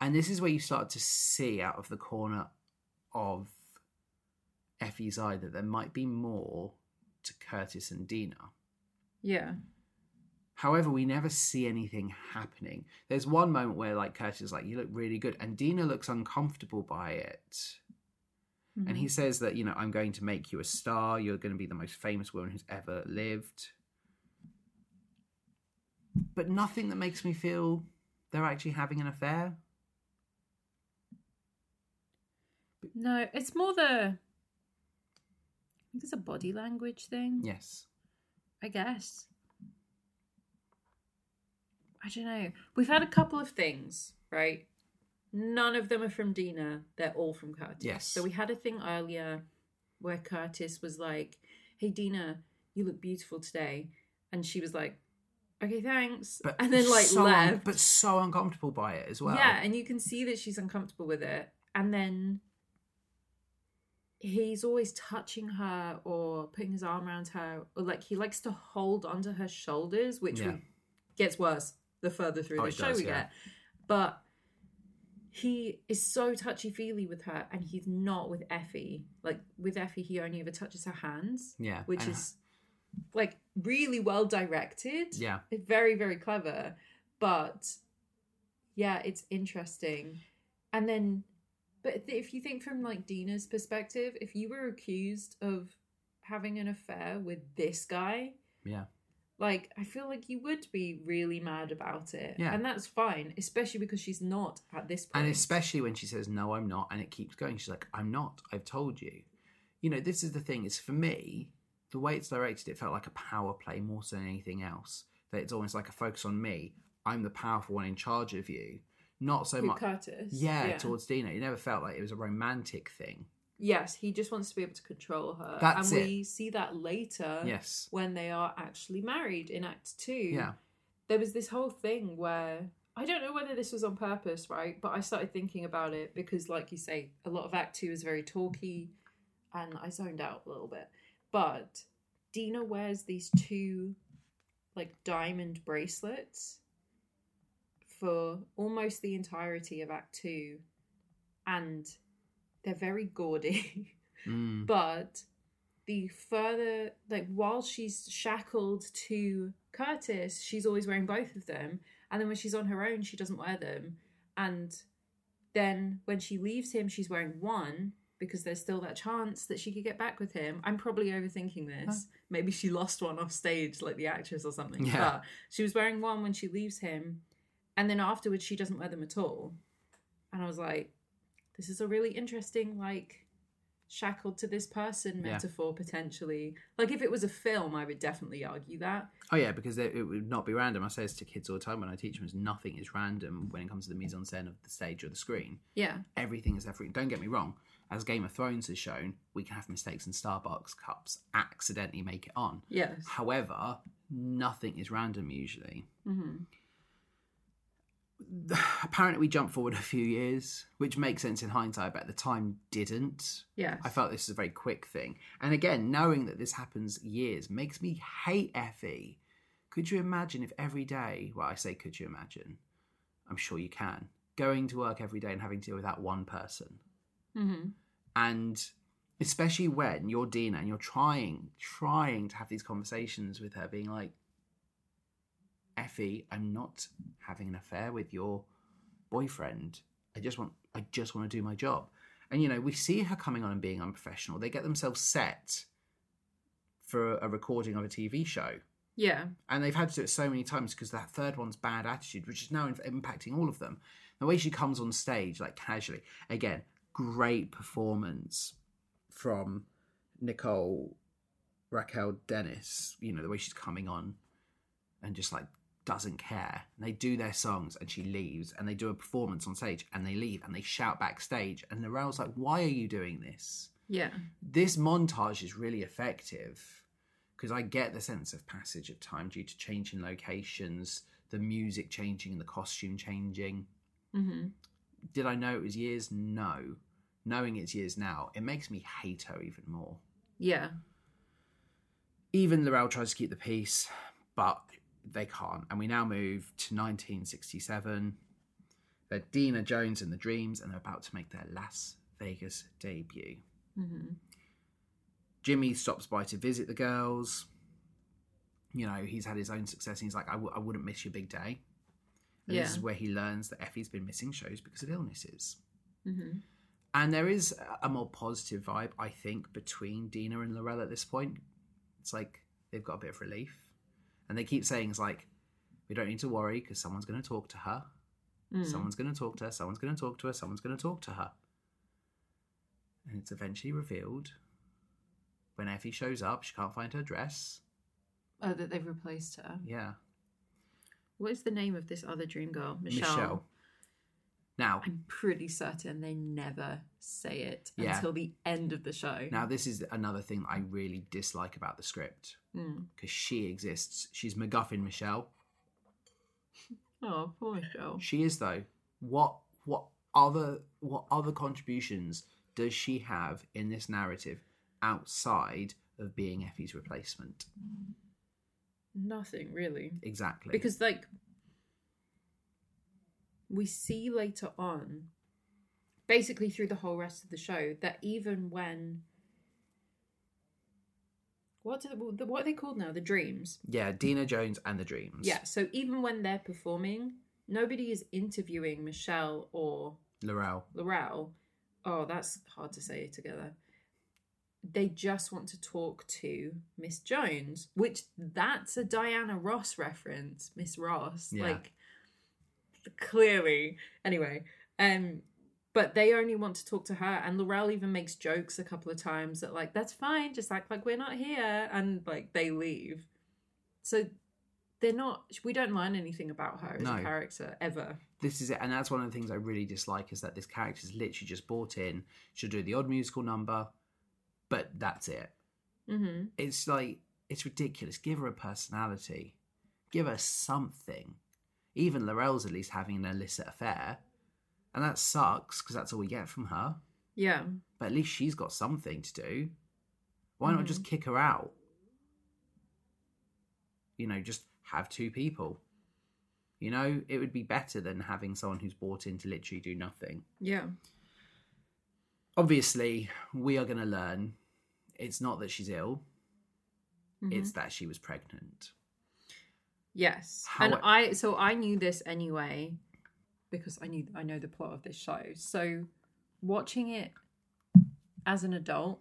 And this is where you start to see out of the corner of Effie's eye that there might be more to Curtis and Deena. Yeah. However, we never see anything happening. There's one moment where like Curtis is like, "You look really good," and Deena looks uncomfortable by it. And he mm-hmm. says that you know, I'm going to make you a star. You're going to be the most famous woman who's ever lived. But nothing that makes me feel they're actually having an affair. No, it's more the. I think it's a body language thing. Yes. I guess. I don't know. We've had a couple of things, right? None of them are from Deena. They're all from Curtis. Yes. So we had a thing earlier where Curtis was like, "Hey Deena, you look beautiful today," and she was like, "Okay, thanks," But and then like so un- but so uncomfortable by it as well. Yeah, and you can see that she's uncomfortable with it. And then he's always touching her or putting his arm around her, or like he likes to hold onto her shoulders, which Yeah. gets worse the further through Oh, the show does, we yeah. get. But he is so touchy feely with her, and he's not with Effie. Like with Effie, he only ever touches her hands, Yeah. which is like really well directed. yeah. Very, very clever. But yeah, it's interesting. And then, but if you think from like Deena's perspective, if you were accused of having an affair with this guy, Yeah. Like I feel like you would be really mad about it. Yeah. And that's fine, especially because she's not at this point. And especially when she says, No, I'm not, and it keeps going. She's like, I'm not. I've told you. You know, this is the thing, is for me, the way it's directed, it felt like a power play more so than anything else. That it's almost like a focus on me. I'm the powerful one in charge of you. Not so much. Curtis. Yeah, towards Deena. It never felt like it was a romantic thing. Yes, he just wants to be able to control her. That's and it. we see that later Yes. when they are actually married in Act Two. Yeah. there was this whole thing where I don't know whether this was on purpose, right? But I started thinking about it because, like you say, a lot of Act Two is very talky, and I zoned out a little bit. But Deena wears these two, like diamond bracelets, for almost the entirety of Act Two, and they're very gaudy. Mm. but the further like while she's shackled to Curtis, she's always wearing both of them. And then when she's on her own, she doesn't wear them. And then when she leaves him, she's wearing one because there's still that chance that she could get back with him. I'm probably overthinking this. Maybe she lost one off stage, like the actress or something. Yeah. But she was wearing one when she leaves him, and then afterwards she doesn't wear them at all. And I was like, this is a really interesting, like shackled to this person Yeah. metaphor potentially. Like if it was a film, I would definitely argue that. Oh yeah, because it, it would not be random. I say this to kids all the time when I teach them: is nothing is random when it comes to the mise en scène of the stage or the screen. Yeah. Everything is everything. Don't get me wrong. As Game of Thrones has shown, we can have mistakes in Starbucks cups, accidentally make it on. Yes. However, nothing is random usually. hmm Apparently, we jump forward a few years, which makes sense in hindsight, but at the time didn't. Yeah. I felt this is a very quick thing. And again, knowing that this happens years makes me hate Effie. Could you imagine if every day, well, I say, could you imagine? I'm sure you can. Going to work every day and having to deal with that one person. hmm And especially when you're Deena and you're trying, trying to have these conversations with her, being like, Effie, I'm not having an affair with your boyfriend. I just want, I just want to do my job. And you know, we see her coming on and being unprofessional. They get themselves set for a recording of a TV show. Yeah. And they've had to do it so many times because that third one's bad attitude, which is now impacting all of them. The way she comes on stage, like casually, again, great performance from Nicole Raquel Dennis. You know, the way she's coming on and just like doesn't care. And they do their songs and she leaves and they do a performance on stage and they leave and they shout backstage. And Narelle's like, why are you doing this? Yeah. this montage is really effective because I get the sense of passage of time due to changing locations, the music changing, and the costume changing. hmm Did I know it was years? No. Knowing it's years now, it makes me hate her even more. Yeah. Even Laurel tries to keep the peace, but they can't. And we now move to 1967. They're Deena Jones and the Dreams, and they're about to make their Las Vegas debut. hmm Jimmy stops by to visit the girls. You know, he's had his own success. And he's like, I w- I wouldn't miss your big day. And Yeah. this is where he learns that Effie's been missing shows because of illnesses. hmm And there is a more positive vibe, I think, between Deena and Laurel at this point. It's like they've got a bit of relief. And they keep saying, it's like, we don't need to worry because someone's going to talk to her. Mm. Someone's going to talk to her. Someone's going to talk to her. Someone's going to talk to her. And it's eventually revealed when Effie shows up, she can't find her dress. Oh, that they've replaced her. Yeah. What is the name of this other dream girl? Michelle. Michelle. Now, I'm pretty certain they never say it Yeah. until the end of the show. now this is another thing I really dislike about the script Mm. because she exists. She's MacGuffin Michelle. Oh, poor Michelle. She is though. What what other what other contributions does she have in this narrative outside of being Effie's replacement? Nothing really. Exactly. Because, like, we see later on, basically through the whole rest of the show, that even when. What, do, what are they called now? The dreams. yeah, Deena Jones and the Dreams. Yeah, so even when they're performing, nobody is interviewing Michelle or Laurel. Laurel. Oh, that's hard to say together. They just want to talk to Miss Jones, which that's a Diana Ross reference, Miss Ross. Yeah. Like clearly. Anyway, um but they only want to talk to her and Laurel even makes jokes a couple of times that like that's fine, just act like we're not here and like they leave. So they're not we don't learn anything about her as No. a character ever. this is it and that's one of the things i really dislike is that this character is literally just brought in she'll do the odd musical number but that's it Mm-hmm. it's like it's ridiculous give her a personality give her something even laurel's at least having an illicit affair. And that sucks because that's all we get from her. Yeah. but at least she's got something to do. Why not just kick her out? You know just have two people. You know it would be better than having someone who's bought in to literally do nothing. Yeah. obviously we are going to learn it's not that she's ill. Mhm. it's that she was pregnant Yes. How and it- I so I knew this anyway because I knew I know the plot of this show. So watching it as an adult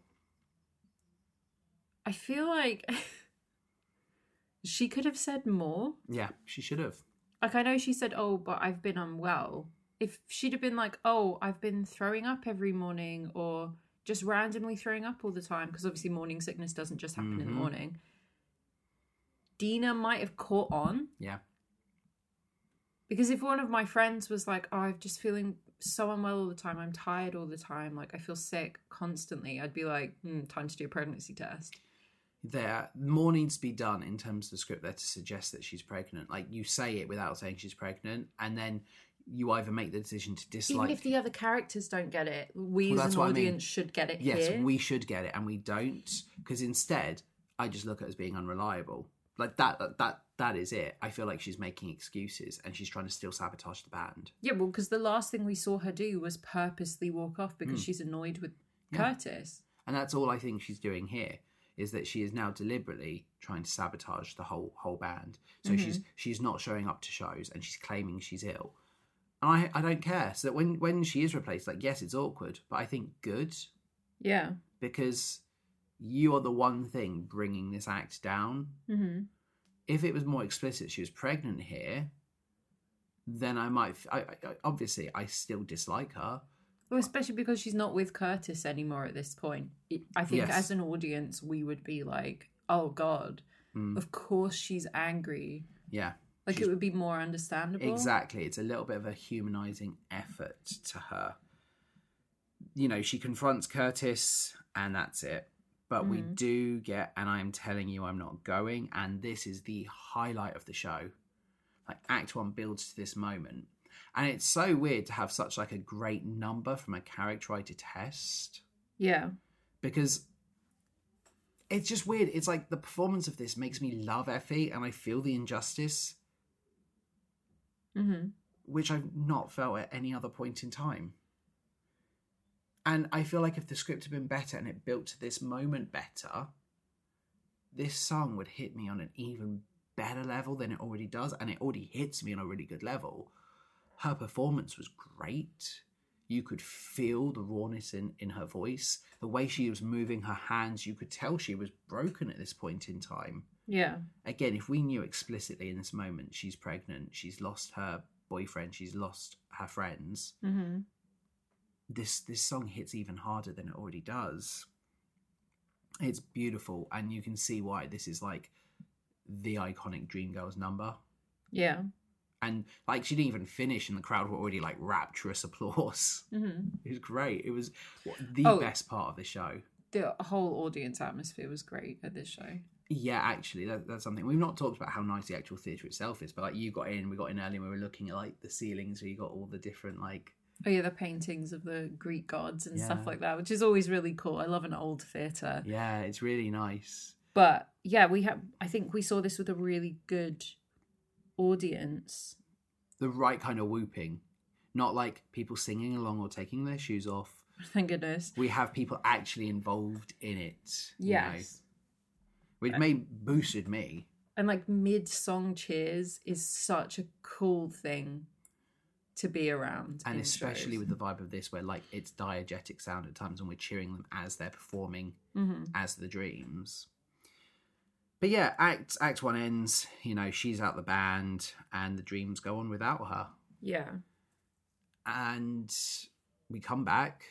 I feel like she could have said more. yeah she should have Like I know she said, "Oh, but I've been unwell." If she'd have been like, "Oh, I've been throwing up every morning," or just randomly throwing up all the time, because obviously morning sickness doesn't just happen in the Mhm. morning. Deena might have caught on yeah because if one of my friends was like, "Oh, I'm just feeling so unwell all the time. I'm tired all the time. Like I feel sick constantly," I'd be like, hmm, "Time to do a pregnancy test." there more needs to be done in terms of the script there to suggest that she's pregnant like you say it without saying she's pregnant and then you either make the decision to dislike Even if the other characters don't get it, we Well, as an what I mean. audience should get it yes here. we should get it and we don't because instead i just look at it as being unreliable like that that that, that is it i feel like she's making excuses and she's trying to still sabotage the band Yeah, well, because the last thing we saw her do was purposely walk off because Mm. she's annoyed with Yeah. Curtis. and that's all I think she's doing here is that she is now deliberately trying to sabotage the whole whole band. So she's she's not showing up to shows and she's claiming she's ill. And I I don't care. So that when when she is replaced, like yes, it's awkward, but I think good Yeah. because you are the one thing bringing this act down. Mm-hmm. If it was more explicit, she was pregnant here, then I might. I, I, obviously, I still dislike her. Well, especially because she's not with Curtis anymore at this point. I think Yes. as an audience, we would be like, "Oh God, Mm. of course she's angry." Yeah, Like She's- it would be more understandable. exactly. It's a little bit of a humanizing effort to her. You know, she confronts Curtis, and that's it. But we Mhm. do get, and I'm telling you, I'm not going. And this is the highlight of the show. Like Act One builds to this moment, and it's so weird to have such like a great number from a character I detest. Yeah. because it's just weird. It's like the performance of this makes me love Effie, and I feel the injustice, Mm-hmm. which I've not felt at any other point in time. And I feel like if the script had been better and it built to this moment better, this song would hit me on an even better level than it already does, and it already hits me on a really good level. Her performance was great. You could feel the rawness in, in her voice. The way she was moving her hands, you could tell she was broken at this point in time. Yeah. Again, if we knew explicitly in this moment she's pregnant, she's lost her boyfriend, she's lost her friends, Mm-hmm. This this song hits even harder than it already does. It's beautiful, and you can see why this is like the iconic Dreamgirls number. Yeah. And like she didn't even finish, and the crowd were already like rapturous applause. Mm-hmm. It was great. It was what, the Oh. best part of the show. The whole audience atmosphere was great at this show. Yeah, actually, that, that's something we've not talked about how nice the actual theatre itself is. But like you got in, we got in early, and we were looking at like the ceilings, where you got all the different like Oh yeah, the paintings of the Greek gods and stuff like that, which is always really cool. I love an old theatre. yeah, it's really nice. But yeah, we have. I think we saw this with a really good audience. The right kind of whooping, not like people singing along or taking their shoes off. Thank goodness. We have people actually involved in it. you know, Yes. which uh, made boosted me. And like mid song cheers is such a cool thing to be around. and especially shows. with the vibe of this where like it's diegetic sound at times and we're cheering them as they're performing Mhm. as the dreams but yeah act act one ends you know she's out the band and the dreams go on without her Yeah. and we come back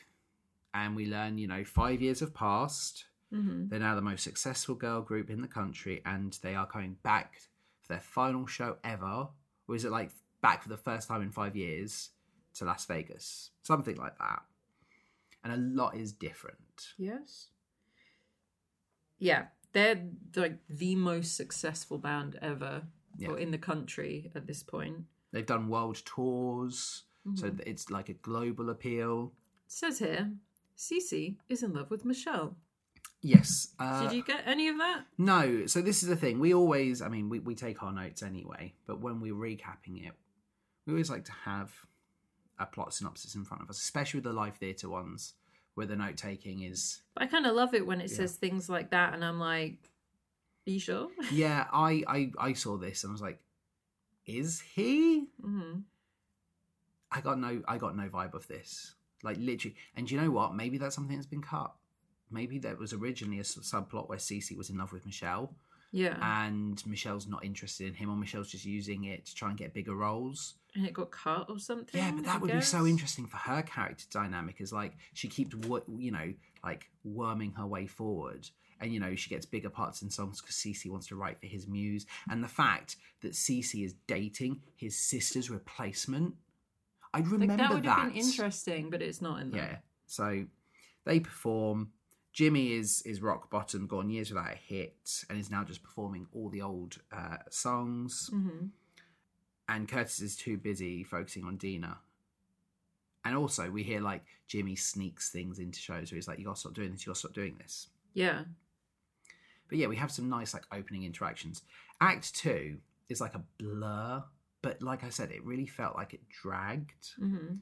and we learn you know five years have passed hmm they're now the most successful girl group in the country and they are coming back for their final show ever or is it like back for the first time in five years to las vegas something like that and a lot is different Yes. Yeah, they're like the most successful band ever, Yeah. or in the country at this point. they've done world tours so it's like a global appeal It says here, Cece is in love with Michelle. yes uh, Did you get any of that? no so this is the thing we always i mean we, we take our notes anyway but when we're recapping it we always like to have a plot synopsis in front of us especially with the live theatre ones where the note taking is But I kind of love it when it Yeah. says things like that, and I'm like, "Are you sure?" yeah I, I i saw this and i was like is he? Hmm i got no i got no vibe of this. Like literally and you know what? Maybe that's something that's been cut. Maybe that was originally a subplot where Cece was in love with Michelle Yeah, and Michelle's not interested in him or Michelle's just using it to try and get bigger roles and it got cut or something. Yeah, but I that would be so interesting for her character dynamic. Is like she keeps, you know, like worming her way forward, and you know she gets bigger parts in songs because Cece wants to write for his muse, and the fact that Cece is dating his sister's replacement. I'd remember Like that would that. have been interesting, but it's not in there. Yeah. So they perform. Jimmy is is rock bottom, gone years without a hit, and is now just performing all the old uh, songs hmm and Curtis is too busy focusing on Deena. And also, we hear like Jimmy sneaks things into shows where he's like, "You gotta stop doing this. You gotta stop doing this." Yeah, But yeah, we have some nice like opening interactions. Act two is like a blur, but like I said, it really felt like it dragged. hmm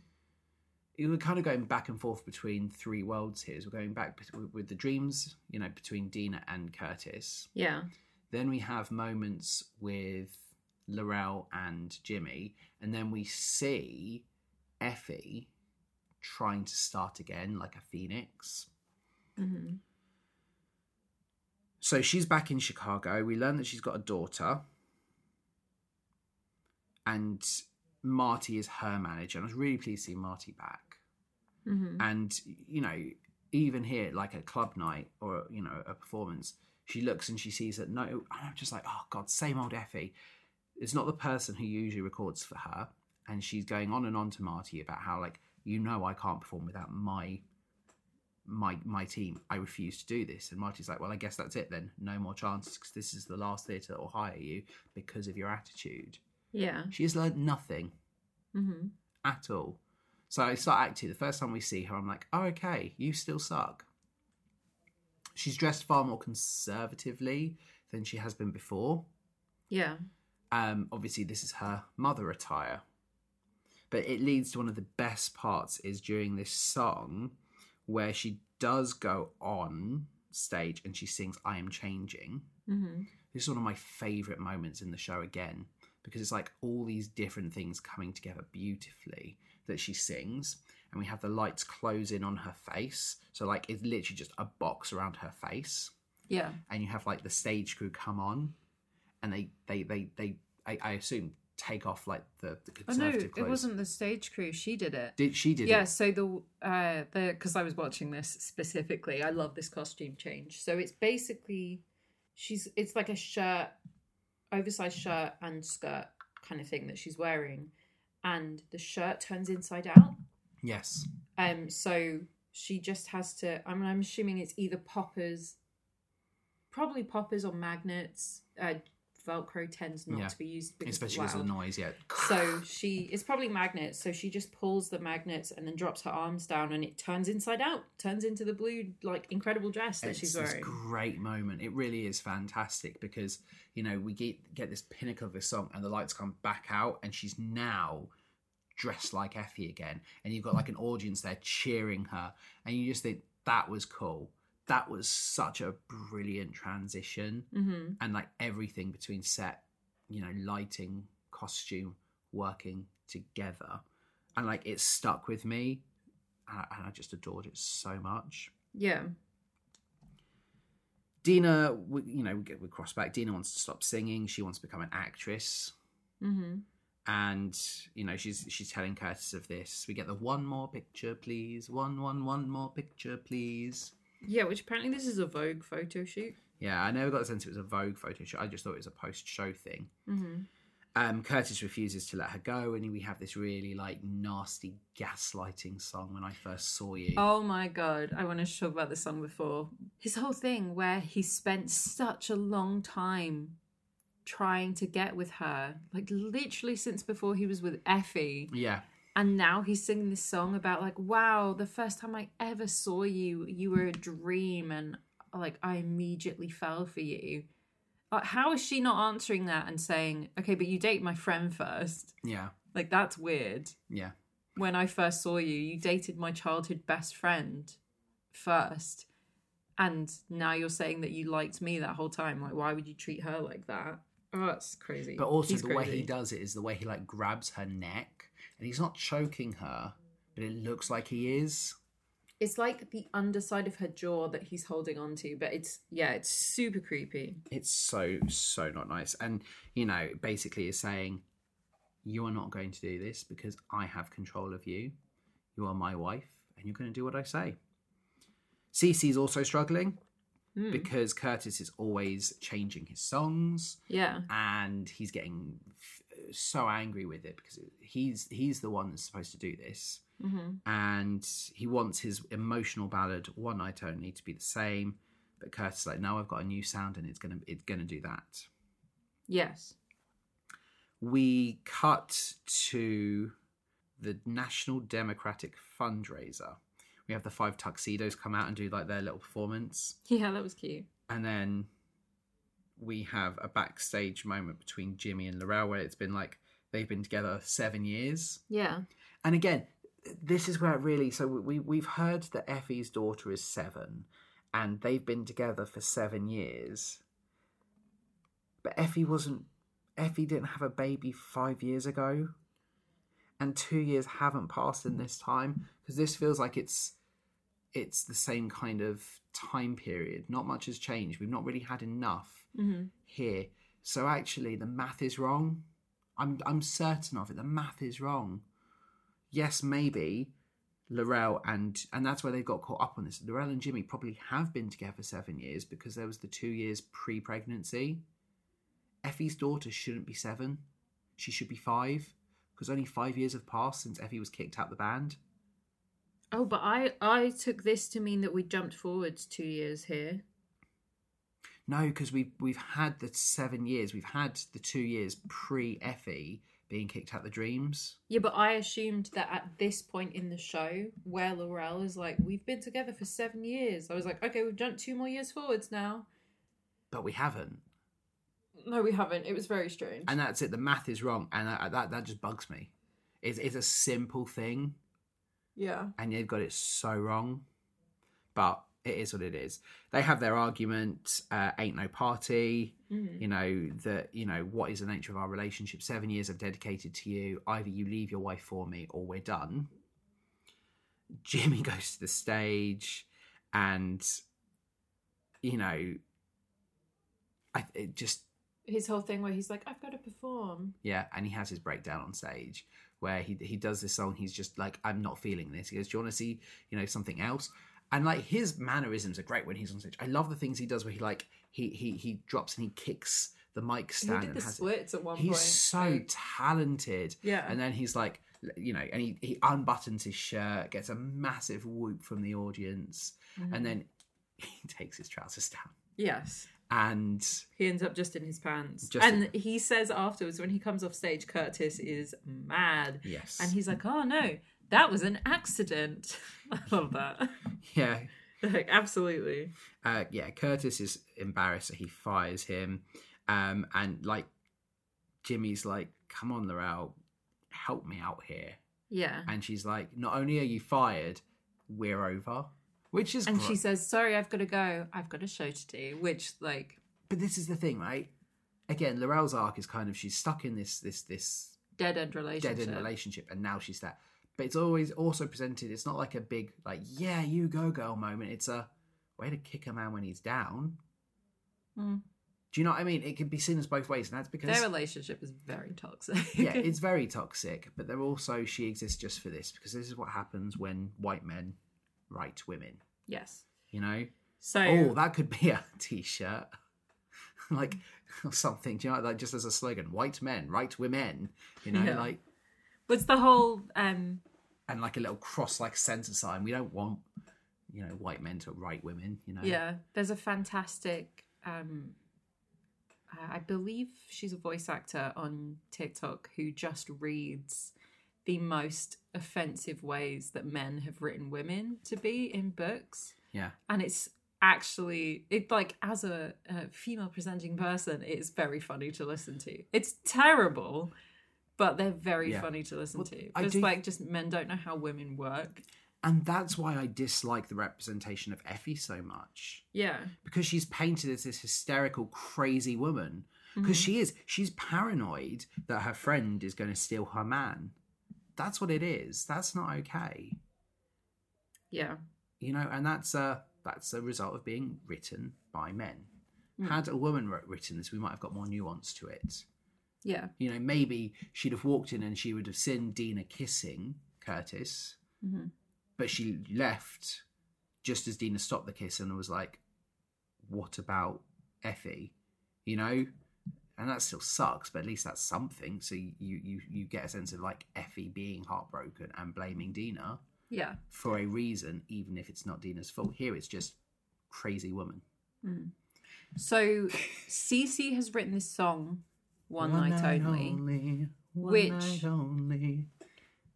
we're kind of going back and forth between three worlds here. So we're going back with the dreams, you know, between Deena and Curtis. Yeah. Then we have moments with Laurel and Jimmy, and then we see Effie trying to start again like a phoenix. hmm So she's back in Chicago. We learn that she's got a daughter, and Marty is her manager. And I was really pleased to see Marty back. Hmm And you know, even here, like a club night or you know a performance, she looks and she sees that no, and I'm just like, oh god, same old Effie. It's not the person who usually records for her, and she's going on and on to Marty about how like you know I can't perform without my my my team. I refuse to do this, and Marty's like, well, I guess that's it then. No more chances because this is the last theatre that will hire you because of your attitude. Yeah. She has learned nothing hmm at all. So I start acting. The first time we see her, I'm like, oh, okay, you still suck. She's dressed far more conservatively than she has been before. Yeah. Um, obviously, this is her mother attire. But it leads to one of the best parts is during this song where she does go on stage and she sings I Am Changing. hmm This is one of my favourite moments in the show again because it's like all these different things coming together beautifully that she sings. And we have the lights close in on her face. So, like, it's literally just a box around her face. Yeah. And you have like the stage crew come on and they, they, they, they, I, I assume, take off like the, the Oh no, conservative it wasn't the stage crew. She did it. Did she did it? yeah. it? So the uh the because I was watching this specifically. I love this costume change. So it's basically she's it's like a shirt, oversized shirt and skirt kind of thing that she's wearing, and the shirt turns inside out. Yes. Um, so she just has to. I mean, I'm assuming it's either poppers, probably poppers or magnets. Uh, Velcro tends not Yeah. to be used because Especially because of the noise, yeah. So she it's probably magnets. So she just pulls the magnets and then drops her arms down, and it turns inside out, turns into the blue like incredible dress that it's she's wearing. great moment. It really is fantastic because you know we get get this pinnacle of this song, and the lights come back out, and she's now dressed like Effie again, and you've got like an audience there cheering her, and you just think that was cool. That was such a brilliant transition, hmm and like everything between set, you know, lighting, costume, working together, and like it stuck with me, and I, and I just adored it so much. Yeah. Deena, we, you know, we, get, we cross back. Deena wants to stop singing. She wants to become an actress, hmm and you know, she's she's telling Curtis of this. We get the one more picture, please. One, one, one more picture, please. Yeah. Which apparently this is a Vogue photo shoot. Yeah, I never got the sense it was a Vogue photo shoot. I just thought it was a post-show thing. hmm Um, Curtis refuses to let her go, and we have this really like nasty gaslighting song. When I first saw you, Oh my god, I want to talk about this song before. His whole thing where he spent such a long time trying to get with her, like literally since before he was with Effie. yeah, And now he's singing this song about like, wow, the first time I ever saw you, you were a dream and like I immediately fell for you. Like, how is she not answering that and saying, okay, but you date my friend first? yeah, Like that's weird yeah. when I first saw you, you dated my childhood best friend first. And now you're saying that you liked me that whole time. Like, why would you treat her like that? Oh, that's crazy. But also He's the way he does it is the way he like grabs her neck, and he's not choking her, but it looks like he is. It's like the underside of her jaw that he's holding on to, but it's, yeah, it's super creepy. It's so so not nice, and you know, basically is saying, "You are not going to do this because I have control of you. You are my wife, and you're going to do what I say." Cece's also struggling Hmm. because Curtis is always changing his songs. Yeah. and he's getting f- so angry with it because he's he's the one that's supposed to do this hmm and he wants his emotional ballad one night only to be the same but curtis is like no i've got a new sound and it's gonna it's gonna do that Yes. we cut to the national democratic fundraiser we have the five tuxedos come out and do like their little performance Yeah, that was cute. and then we have a backstage moment between Jimmy and Lorrell where it's been like they've been together seven years. Yeah. And again, this is where it really. So we we've heard that Effie's daughter is seven, and they've been together for seven years. But Effie wasn't. Effie didn't have a baby five years ago, and two years haven't passed in this time because this feels like it's it's the same kind of time period. Not much has changed. We've not really had enough mm-hmm. here. So actually, the math is wrong. I'm I'm certain of it. The math is wrong. Yes, maybe Lorrell and and that's where they got caught up on this. Lorrell and Jimmy probably have been together seven years because there was the two years pre-pregnancy. Effie's daughter shouldn't be seven. She should be five because only five years have passed since Effie was kicked out the band. Oh, but I I took this to mean that we jumped forwards two years here. No, because we've we've had the seven years. We've had the two years pre Effie being kicked out the dreams. Yeah, but I assumed that at this point in the show, where Lorrell is like, we've been together for seven years, I was like, okay, we've jumped two more years forwards now. But we haven't, No, we haven't. It was very strange. and that's it. The math is wrong, and that that, that just bugs me. It's it's a simple thing, yeah. and you've got it so wrong. But it is what it is. They have their argument. Uh, ain't no party. Mhm. You know that. You know what is the nature of our relationship? Seven years I've dedicated to you. Either you leave your wife for me, or we're done. Jimmy goes to the stage, and you know, I it just His whole thing where he's like, I've got to perform. yeah, and he has his breakdown on stage where he he does this song. He's just like, I'm not feeling this. He goes, Do you want to see, you know, something else? And like his mannerisms are great when he's on stage. I love the things he does where he like he he he drops and he kicks the mic stand. He did the has it. at one He's point. so Like, talented. yeah. And then he's like, you know, and he, he unbuttons his shirt, gets a massive whoop from the audience, Mhm. and then he takes his trousers down. yes. And He ends up just in his pants. And he says afterwards, when he comes off stage, Curtis is mad. yes, And he's like, oh no, that was an accident. I love that. yeah, like, absolutely. uh, yeah, Curtis is embarrassed that he fires him, um, and like Jimmy's like, "Come on, Lorrell, help me out here," Yeah. and she's like, "Not only are you fired, we're over," which is And gr- she says, sorry, I've got to go. I've got a show to do. Which, like, But this is the thing, right? Again, Lorrell's arc is kind of she's stuck in this this this dead end relationship. dead end relationship, and now she's that. But it's always also presented. It's not like a big like, "Yeah, you go, girl" moment. It's a way to kick a man when he's down. Hmm. Do you know what I mean? It can be seen as both ways, and that's because Their relationship is very toxic. yeah, it's very toxic. But they're also she exists just for this because this is what happens when white men write women. yes. You know? So, Oh, that could be a t-shirt, like or something. Do you know? Like just as a slogan, "White men right women." You know, Yeah. like what's the whole um and like a little cross, like center sign. We don't want you know white men to write women. You know? Yeah, there's a fantastic. Um, I believe she's a voice actor on TikTok who just reads the most offensive ways that men have written women to be in books, yeah. and it's actually it like as a, a female presenting person, it's very funny to listen to. It's terrible. But they're very Yeah. funny to listen Well, to. It's do- like just men don't know how women work. And that's why I dislike the representation of Effie so much. Yeah. because she's painted as this hysterical, crazy woman. Because mm-hmm. she is. She's paranoid that her friend is going to steal her man. That's what it is. That's not okay. Yeah. You know, and that's a that's a result of being written by men. Mm. Had a woman written this, we might have got more nuance to it. Yeah. You know, maybe she'd have walked in and she would have seen Deena kissing Curtis, Mhm. but she left just as Deena stopped the kiss and was like, "What about Effie?" You know, and that still sucks, but at least that's something. So you you you get a sense of like Effie being heartbroken and blaming Deena Yeah. for a reason, even if it's not Deena's fault. Here, it's just crazy woman. Mm. So Cece has written this song, One, Night, Only, one which- night only.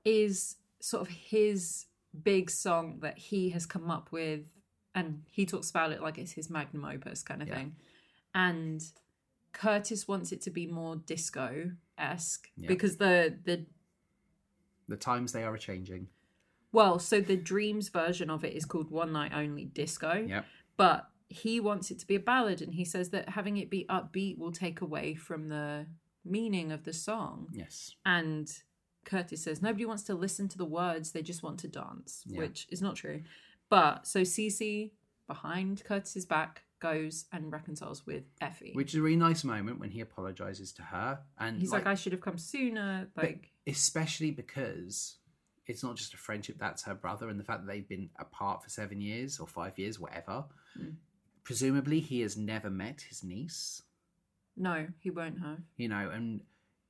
is sort of his big song that he has come up with and he talks about it like it's his magnum opus kind of Yeah. thing. And Curtis wants it to be more disco esque Yeah. because the the The times they are changing. Well, so the Dreams version of it is called One Night Only Disco. Yep. But he wants it to be a ballad and he says that having it be upbeat will take away from the meaning of the song. Yes. And Curtis says nobody wants to listen to the words, they just want to dance, Yeah. which is not true. But so Cece behind Curtis's back goes and reconciles with Effie. Which is a really nice moment when he apologizes to her, and He's like, I should have come sooner. Like, especially because it's not just a friendship; that's her brother, and the fact that they've been apart for seven years or five years, whatever. Mm. Presumably, he has never met his niece. no, he won't have. You know, and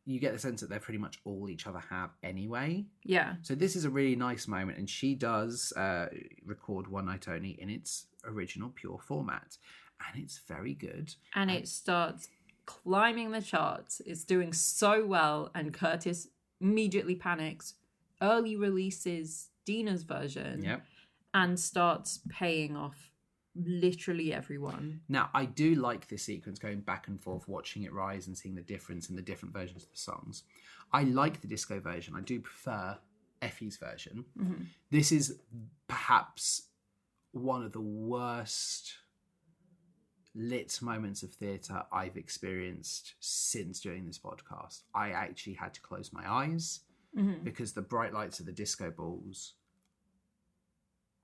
you get the sense that they're pretty much all each other have anyway. Yeah. So this is a really nice moment, and she does uh, record One Night Only in its original pure format, and it's very good. and it starts climbing the charts. It's doing so well, and Curtis immediately panics, early releases Deena's version, Yep. and starts paying off literally everyone. Now I do like this sequence going back and forth, watching it rise and seeing the difference in the different versions of the songs. I like the disco version. I do prefer Effie's version. Mm-hmm. This is perhaps one of the worst lit moments of theatre I've experienced since doing this podcast. I actually had to close my eyes because the bright lights of the disco balls.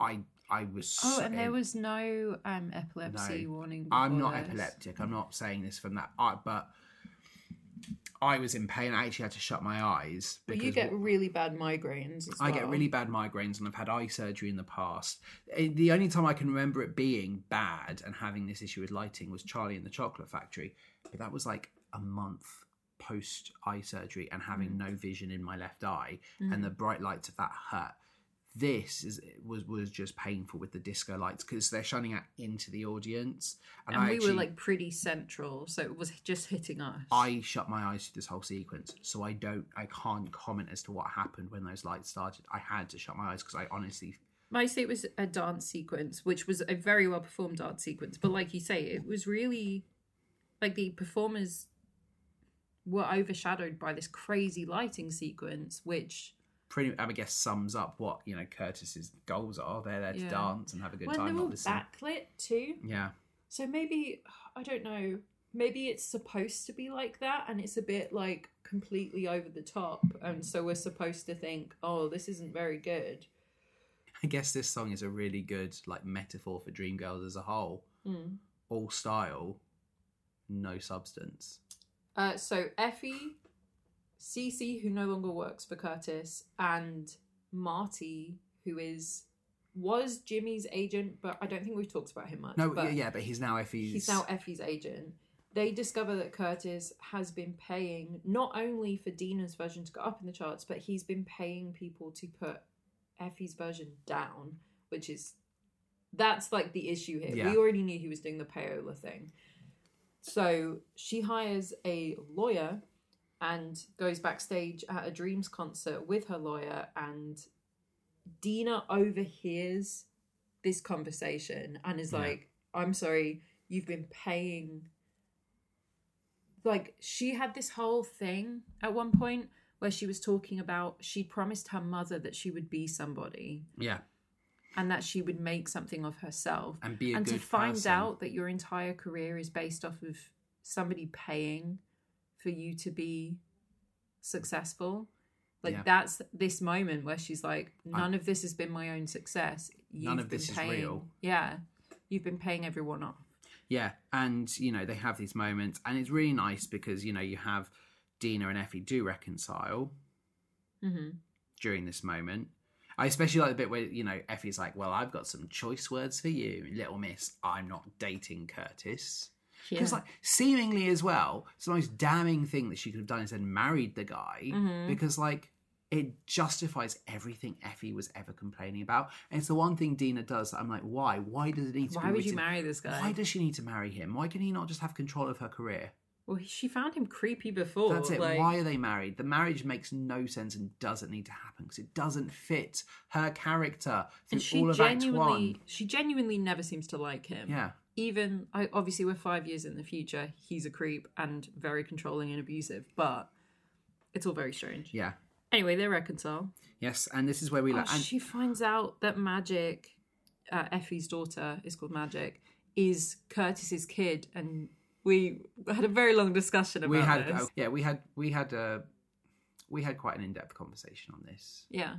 I I was Oh, so- and there was no um, epilepsy No. warning. I'm not this. epileptic. I'm not saying this from that, I, but I was in pain. I actually had to shut my eyes But because you get really bad migraines. I get really bad migraines, and I've had eye surgery in the past. Eh, The only time I can remember it being bad and having this issue with lighting was Charlie and the Chocolate Factory, but that was like a month post eye surgery and having Mm. no vision in my left eye, and the bright lights of that hurt. This is was was just painful with the disco lights because they're shining out into the audience, and, And I we actually, were like pretty central, so it was just hitting us. I shut my eyes through this whole sequence, so I don't, I can't comment as to what happened when those lights started. I had to shut my eyes because I honestly, Mostly it was a dance sequence, which was a very well performed dance sequence. But like you say, it was really like the performers were overshadowed by this crazy lighting sequence, which pretty, I guess, sums up what you know Curtis's goals are. They're there to Yeah. dance and have a good when time, they not were listen. backlit too. Yeah, So maybe I don't know. Maybe it's supposed to be like that, and it's a bit like completely over the top, and so we're supposed to think, "Oh, this isn't very good." I guess this song is a really good like metaphor for Dreamgirls as a whole. Mm. All style, no substance. Uh, so Effie, Cece, who no longer works for Curtis, and Marty, who is was Jimmy's agent, but I don't think we've talked about him much. No, but yeah, but he's now Effie's. he's now Effie's agent. They discover that Curtis has been paying not only for Deena's version to go up in the charts, but he's been paying people to put Effie's version down, which is that's like the issue here. Yeah. We already knew he was doing the payola thing. So she hires a lawyer and goes backstage at a Dreams concert with her lawyer, and Deena overhears this conversation and is Yeah. like, I'm sorry, you've been paying. Like, she had this whole thing at one point where she was talking about she promised her mother that she would be somebody yeah, and that she would make something of herself and be a and to find person. out that your entire career is based off of somebody paying for you to be successful like Yeah. that's this moment where she's like none of this has been my own success You've None of this is paying, real." yeah you've been paying everyone off Yeah, and you know they have these moments, and it's really nice because you know you have Deena and Effie do reconcile hmm during this moment. I especially like the bit where you know Effie's like, "Well, I've got some choice words for you, little miss. I'm not dating Curtis." Yeah. Because like seemingly as well, it's the most damning thing that she could have done is then married the guy Mhm. because like it justifies everything Effie was ever complaining about. And it's the one thing Deena does that I'm like, why? Why does it need to why would you marry this guy Why does she need to marry him? Why can he not just have control of her career? well she found him creepy before That's it. like, Why are they married? The marriage makes no sense and doesn't need to happen because it doesn't fit her character through and she all of Act genuinely One. she genuinely never seems to like him Yeah, even I, obviously we're five years in the future he's a creep and very controlling and abusive but it's all very strange yeah. Anyway, they reconcile. Yes, and this is where we Oh, like. and she finds out that Magic, uh, Effie's daughter, is called Magic, is Curtis's kid, and we had a very long discussion about we had this. oh, yeah we had we had a we had quite an in-depth conversation on this Yeah,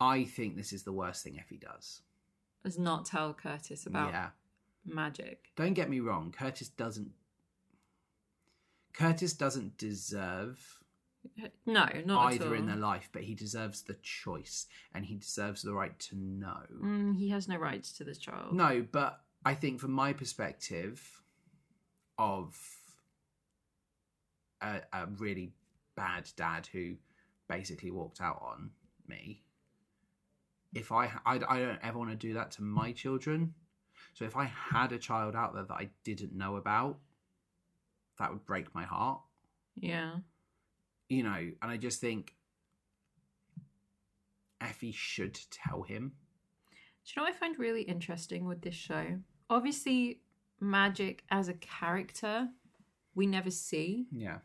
i think this is the worst thing effie does does not tell Curtis about yeah Magic. don't get me wrong curtis doesn't curtis doesn't deserve No, not at either all. in their life but he deserves the choice and he deserves the right to know Mm, he has no rights to this child. no but i think from my perspective of a, a really bad dad who basically walked out on me if I, I i don't ever want to do that to my children so if i had a child out there that i didn't know about that would break my heart Yeah. you know and i just think effie should tell him Do you know what I find really interesting with this show? Obviously, Magic as a character, we never see. yeah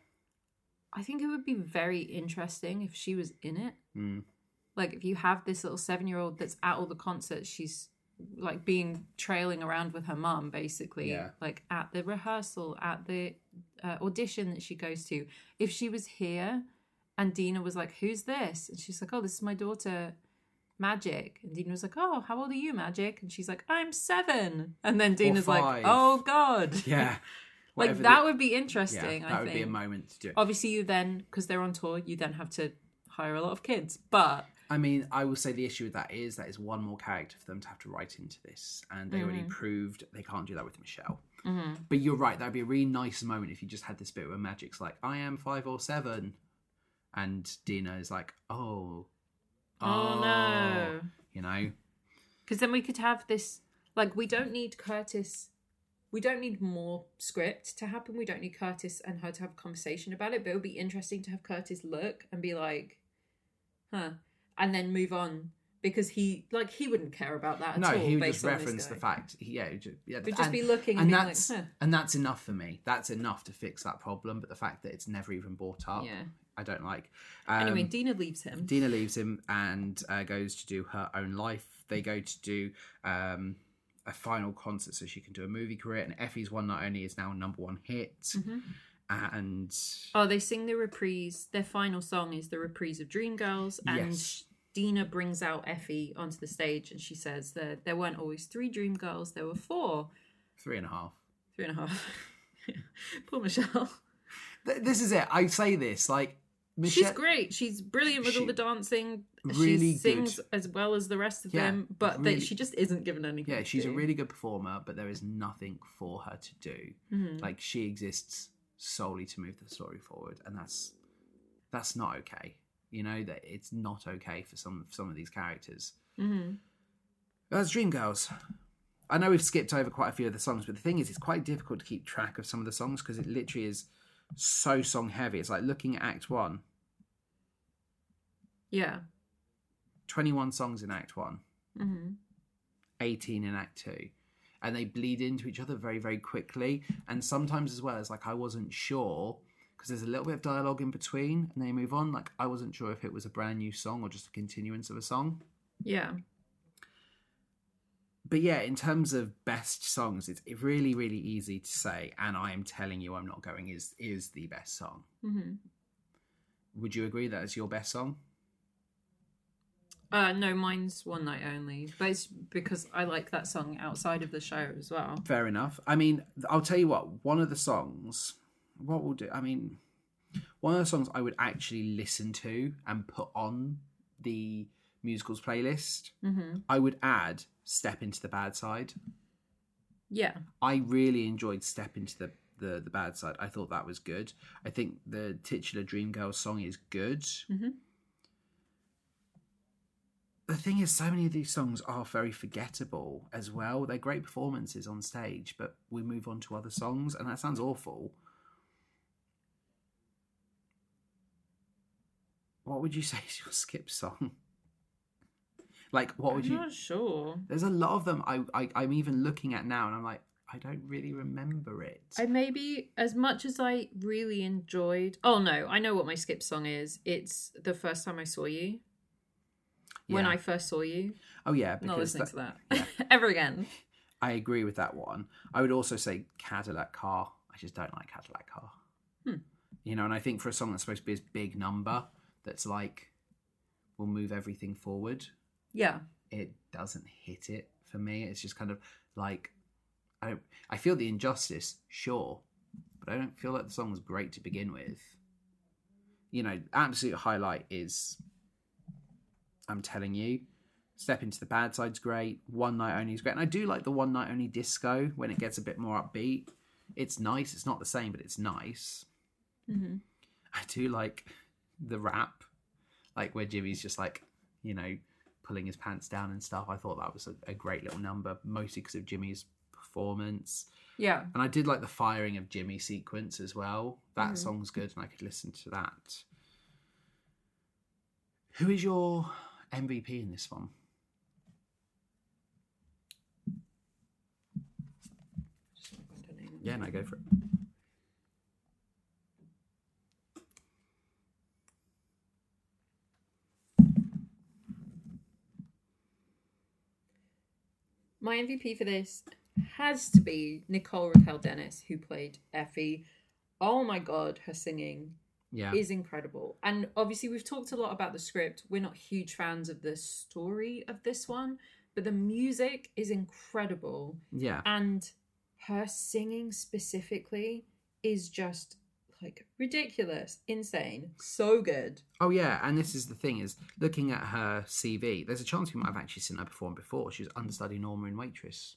I think it would be very interesting if she was in it. mm. Like, if you have this little seven year old that's at all the concerts, she's like being trailing around with her mum, basically. Yeah. Like at the rehearsal, at the uh, audition that she goes to. If she was here and Deena was like, Who's this? And she's like, Oh, this is my daughter. Magic. And Deena was like, Oh, how old are you, Magic? And she's like, I'm seven. And then Deena's like. Oh, God. yeah like, that the- would be yeah interesting, that I would think. be a moment to do it Obviously, you then, because they're on tour, you then have to hire a lot of kids. But I mean, I will say the issue with that is that is one more character for them to have to write into this, and they already mm-hmm. proved they can't do that with Michelle. Mm-hmm. But you're right; that'd be a really nice moment if you just had this bit where Magic's like, "I am five or seven. and Deena is like, "Oh, Oh, no. Oh, you know, Because then we could have this. Like, we don't need Curtis. We don't need more script to happen. We don't need Curtis and her to have a conversation about it. But it would be interesting to have Curtis look and be like, huh. And then move on. Because he, like, he wouldn't care about that at no, all. he would based just reference the fact. Yeah, it ju- yeah, We'd just be looking and and being like, that's huh. and that's enough for me. That's enough to fix that problem. But the fact that it's never even brought up, Yeah. I don't like. Um, Anyway, Deena leaves him. Deena leaves him and uh, goes to do her own life. They go to do um, a final concert so she can do a movie career. And Effie's one not only is now a number one hit, Mm-hmm. And Oh, they sing the reprise. Their final song is the reprise of Dreamgirls, and Yes. Deena brings out Effie onto the stage, and she says that there weren't always three Dreamgirls, there were four, three and a half. three and a half. Poor Michelle. Th- This is it. I say this like Michelle. She's great. She's brilliant with all the dancing. really she sings good. as well as the rest of Yeah, them, but really- they, she just isn't given anything. Yeah, she's a really good performer, but there is nothing for her to do. Mhm. Like she exists solely to move the story forward, and that's that's not okay. You know that it's not okay for some some of these characters. Mm-hmm. That's Dreamgirls. I know we've skipped over quite a few of the songs, but the thing is, it's quite difficult to keep track of some of the songs because it literally is so song heavy. It's like looking at Act One, Yeah. 21 songs in Act One, hmm 18 in Act Two. And they bleed into each other very, very quickly. And sometimes, as well, as like I wasn't sure because there's a little bit of dialogue in between and they move on. Like I wasn't sure if it was a brand new song or just a continuance of a song. Yeah. but yeah, in terms of best songs, it's really, really easy to say. And I am telling you, I'm not going. Is is the best song? hmm Would you agree that it's your best song? Uh, no, mine's One Night Only, but it's because I like that song outside of the show as well. Fair enough. I mean, I'll tell you what. One of the songs, what we'll do. I mean, one of the songs I would actually listen to and put on the musicals playlist. hmm I would add "Steppin' to the Bad Side." Yeah. I really enjoyed Steppin' to the, the, the Bad Side. I thought that was good. I think the titular Dreamgirls song is good. Mhm. The thing is, so many of these songs are very forgettable as well. They're great performances on stage, but we move on to other songs, and that sounds awful. What would you say is your skip song? Like, what would I'm you? not sure. There's a lot of them I, I I'm even looking at now, and I'm like, I I don't really remember it. I maybe as much as I really enjoyed. Oh no, I know what my skip song is. It's the first time I saw you. When Yeah. I first saw you, oh yeah, not because listening that- to that ever again. I agree with that one. I would also say Cadillac Car. I just don't like Cadillac Car. Hmm. You know, and I think for a song that's supposed to be this big number, that's like will move everything forward. Yeah, It doesn't hit it for me. It's just kind of like I don't. I feel the injustice, sure, but I don't feel like the song was great to begin with. You know, absolute highlight is I'm telling you, Steppin' to the Bad Side's great. One Night Only is great. And I do like the One Night Only disco when it gets a bit more upbeat. It's nice. It's not the same, but it's nice. hmm I do like the rap, like where Jimmy's just like, you know, pulling his pants down and stuff. I thought that was a, a great little number, mostly because of Jimmy's performance. yeah. And I did like the firing of Jimmy sequence as well. That Mhm. song's good, and I could listen to that. Who is your MVP in this one? Yeah, no, go for it. My MVP for this has to be Nicole Raquel Dennis, who played Effie. Oh my god, her singing Yeah, is incredible. And obviously, we've talked a lot about the script. We're not huge fans of the story of this one, but the music is incredible. yeah, And her singing specifically is just like ridiculous, insane, so good. Oh yeah, and this is the thing is looking at her CV. There's a chance we might have actually seen her perform before. She was understudy Norma in Waitress.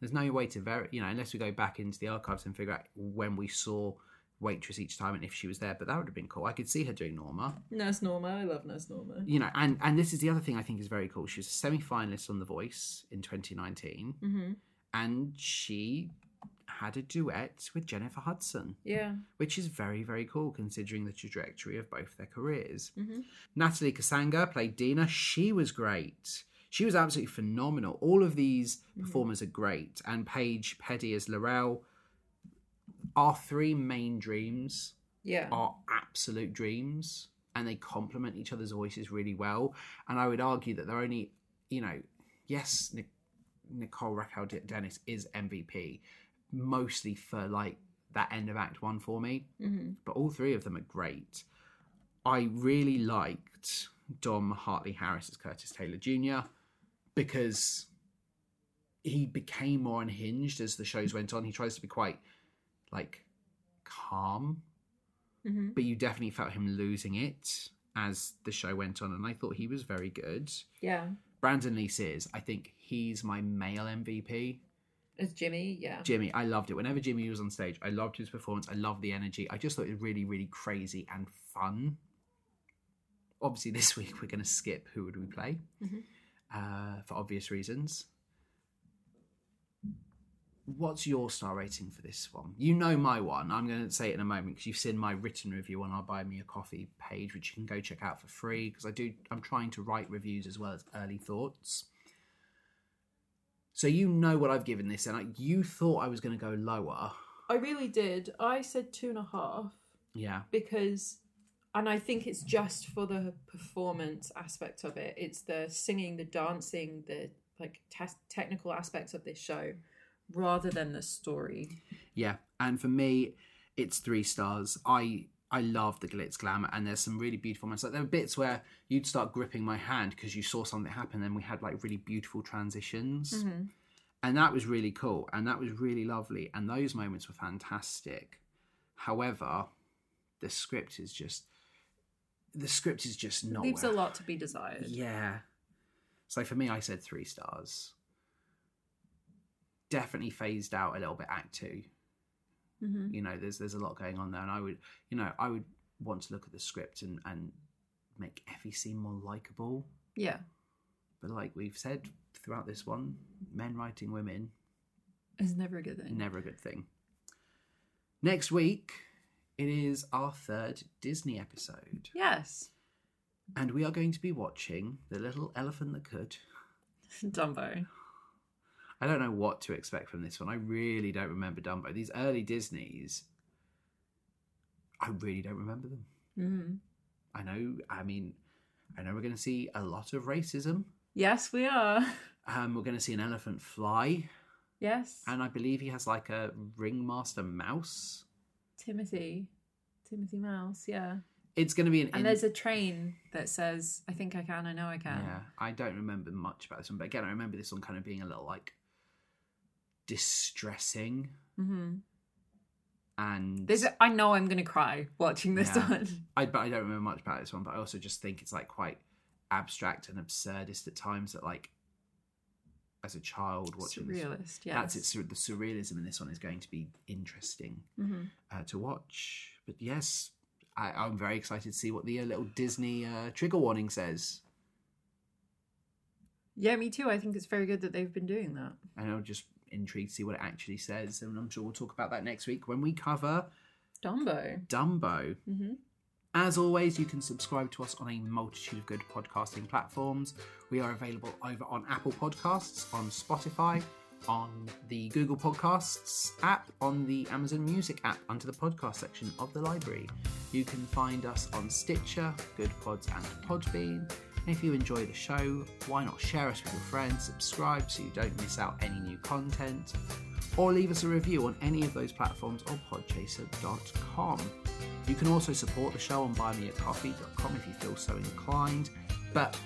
There's no way to ver, you know, unless we go back into the archives and figure out when we saw Waitress each time and if she was there. But that would have been cool. I could see her doing Norma. Nurse Norma, I love Nurse Norma. You know, and and this is the other thing I think is very cool. She was a semi-finalist on The Voice in 2019, hmm and she had a duet with Jennifer Hudson, Yeah. which is very very cool considering the trajectory of both their careers. hmm Natalie Kassanga played Deena. She was great. She was absolutely phenomenal. All of these performers are great. And Paige Peddie as Lorrell. Our three main dreams Yeah. are absolute dreams and they complement each other's voices really well. And I would argue that they're only, you know, yes, Nic- Nicole Raquel De- Dennis is MVP, mostly for like that end of Act One for me hmm but all three of them are great. I really liked Dom Hartley Harris as Curtis Taylor Jr. because he became more unhinged as the shows went on. He tries to be quite like calm, hmm but you definitely felt him losing it as the show went on, and I thought he was very good. Yeah. Brandon Lee Sears, I think he's my male MVP. As Jimmy, yeah. Jimmy, I loved it. Whenever Jimmy was on stage, I loved his performance. I loved the energy. I just thought it was really, really crazy and fun. Obviously, this week we're going to skip Who Would We Play Mhm. uh, for obvious reasons. What's your star rating for this one? You know my one. I'm going to say it in a moment because you've seen my written review on our Buy Me a Coffee page, which you can go check out for free. Because I do, I'm trying to write reviews as well as early thoughts. So you know what I've given this, and I, you thought I was going to go lower. I really did. I said two and a half Yeah, because, and I think it's just for the performance aspect of it. It's the singing, the dancing, the like te- technical aspects of this show, rather than the story. yeah. And for me, it's three stars. I I love the glitz glamour, and there's some really beautiful moments. Like there were bits where you'd start gripping my hand because you saw something happen, and we had like really beautiful transitions. Mm-hmm. and that was really cool and that was really lovely and those moments were fantastic however the script is just the script is just not Leaves a lot to be desired. yeah so for me i said three stars definitely phased out a little bit act two Mm-hmm. you know there's there's a lot going on there and i would you know i would want to look at the script and and make effie seem more likable Yeah. but like we've said throughout this one men writing women is never a good thing. Never a good thing. Next week, it is our third Disney episode, Yes. and we are going to be watching The Little Elephant That Could. Dumbo. I don't know what to expect from this one. I really don't remember Dumbo. These early Disneys, I really don't remember them. Mm. I know. I mean, I know we're going to see a lot of racism. Yes, we are. Um, we're going to see an elephant fly, Yes. and I believe he has like a ringmaster mouse. Timothy. Timothy Mouse, yeah. It's going to be an. And in- there's a train that says, I think I can, I know I can. Yeah, I don't remember much about this one, but again, I remember this one kind of being a little like distressing hmm and a, I know I'm going to cry watching this Yeah. one. I but I don't remember much about this one, but I also just think it's like quite abstract and absurdist at times. That like as a child watching this, Surrealist, yes. that's it. sur- The surrealism in this one is going to be interesting hmm uh, to watch. But yes, I, I'm very excited to see what the uh, little Disney uh, trigger warning says. Yeah, me too. I think it's very good that they've been doing that. And I'm just intrigued to see what it actually says. And I'm sure we'll talk about that next week when we cover Dumbo. Dumbo. hmm As always, you can subscribe to us on a multitude of good podcasting platforms. We are available over on Apple Podcasts, on Spotify, on the Google Podcasts app, on the Amazon Music app, under the podcast section of the library. You can find us on Stitcher, Good Pods, and Podbean. And if you enjoy the show, why not share us with your friends, subscribe so you don't miss out any new content, or leave us a review on any of those platforms or podchaser.com. You can also support the show on buymeacoffee.com if you feel so inclined, but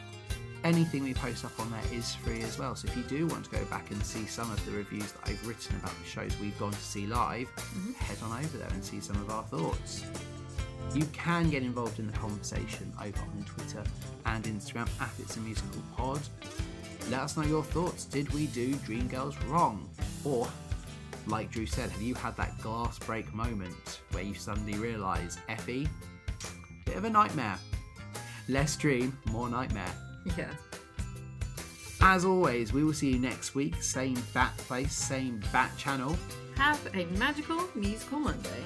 anything we post up on there is free as well. So if you do want to go back and see some of the reviews that I've written about the shows we've gone to see live, mm-hmm. head on over there and see some of our thoughts. You can get involved in the conversation over on Twitter and Instagram at It's a Musical Pod. Let us know your thoughts. Did we do Dreamgirls wrong? Or, like Drew said, have you had that glass break moment where you suddenly realise, Effie, bit of a nightmare. Less dream, more nightmare. Yeah. As always, we will see you next week. Same bat place, same bat channel. Have a magical musical Monday.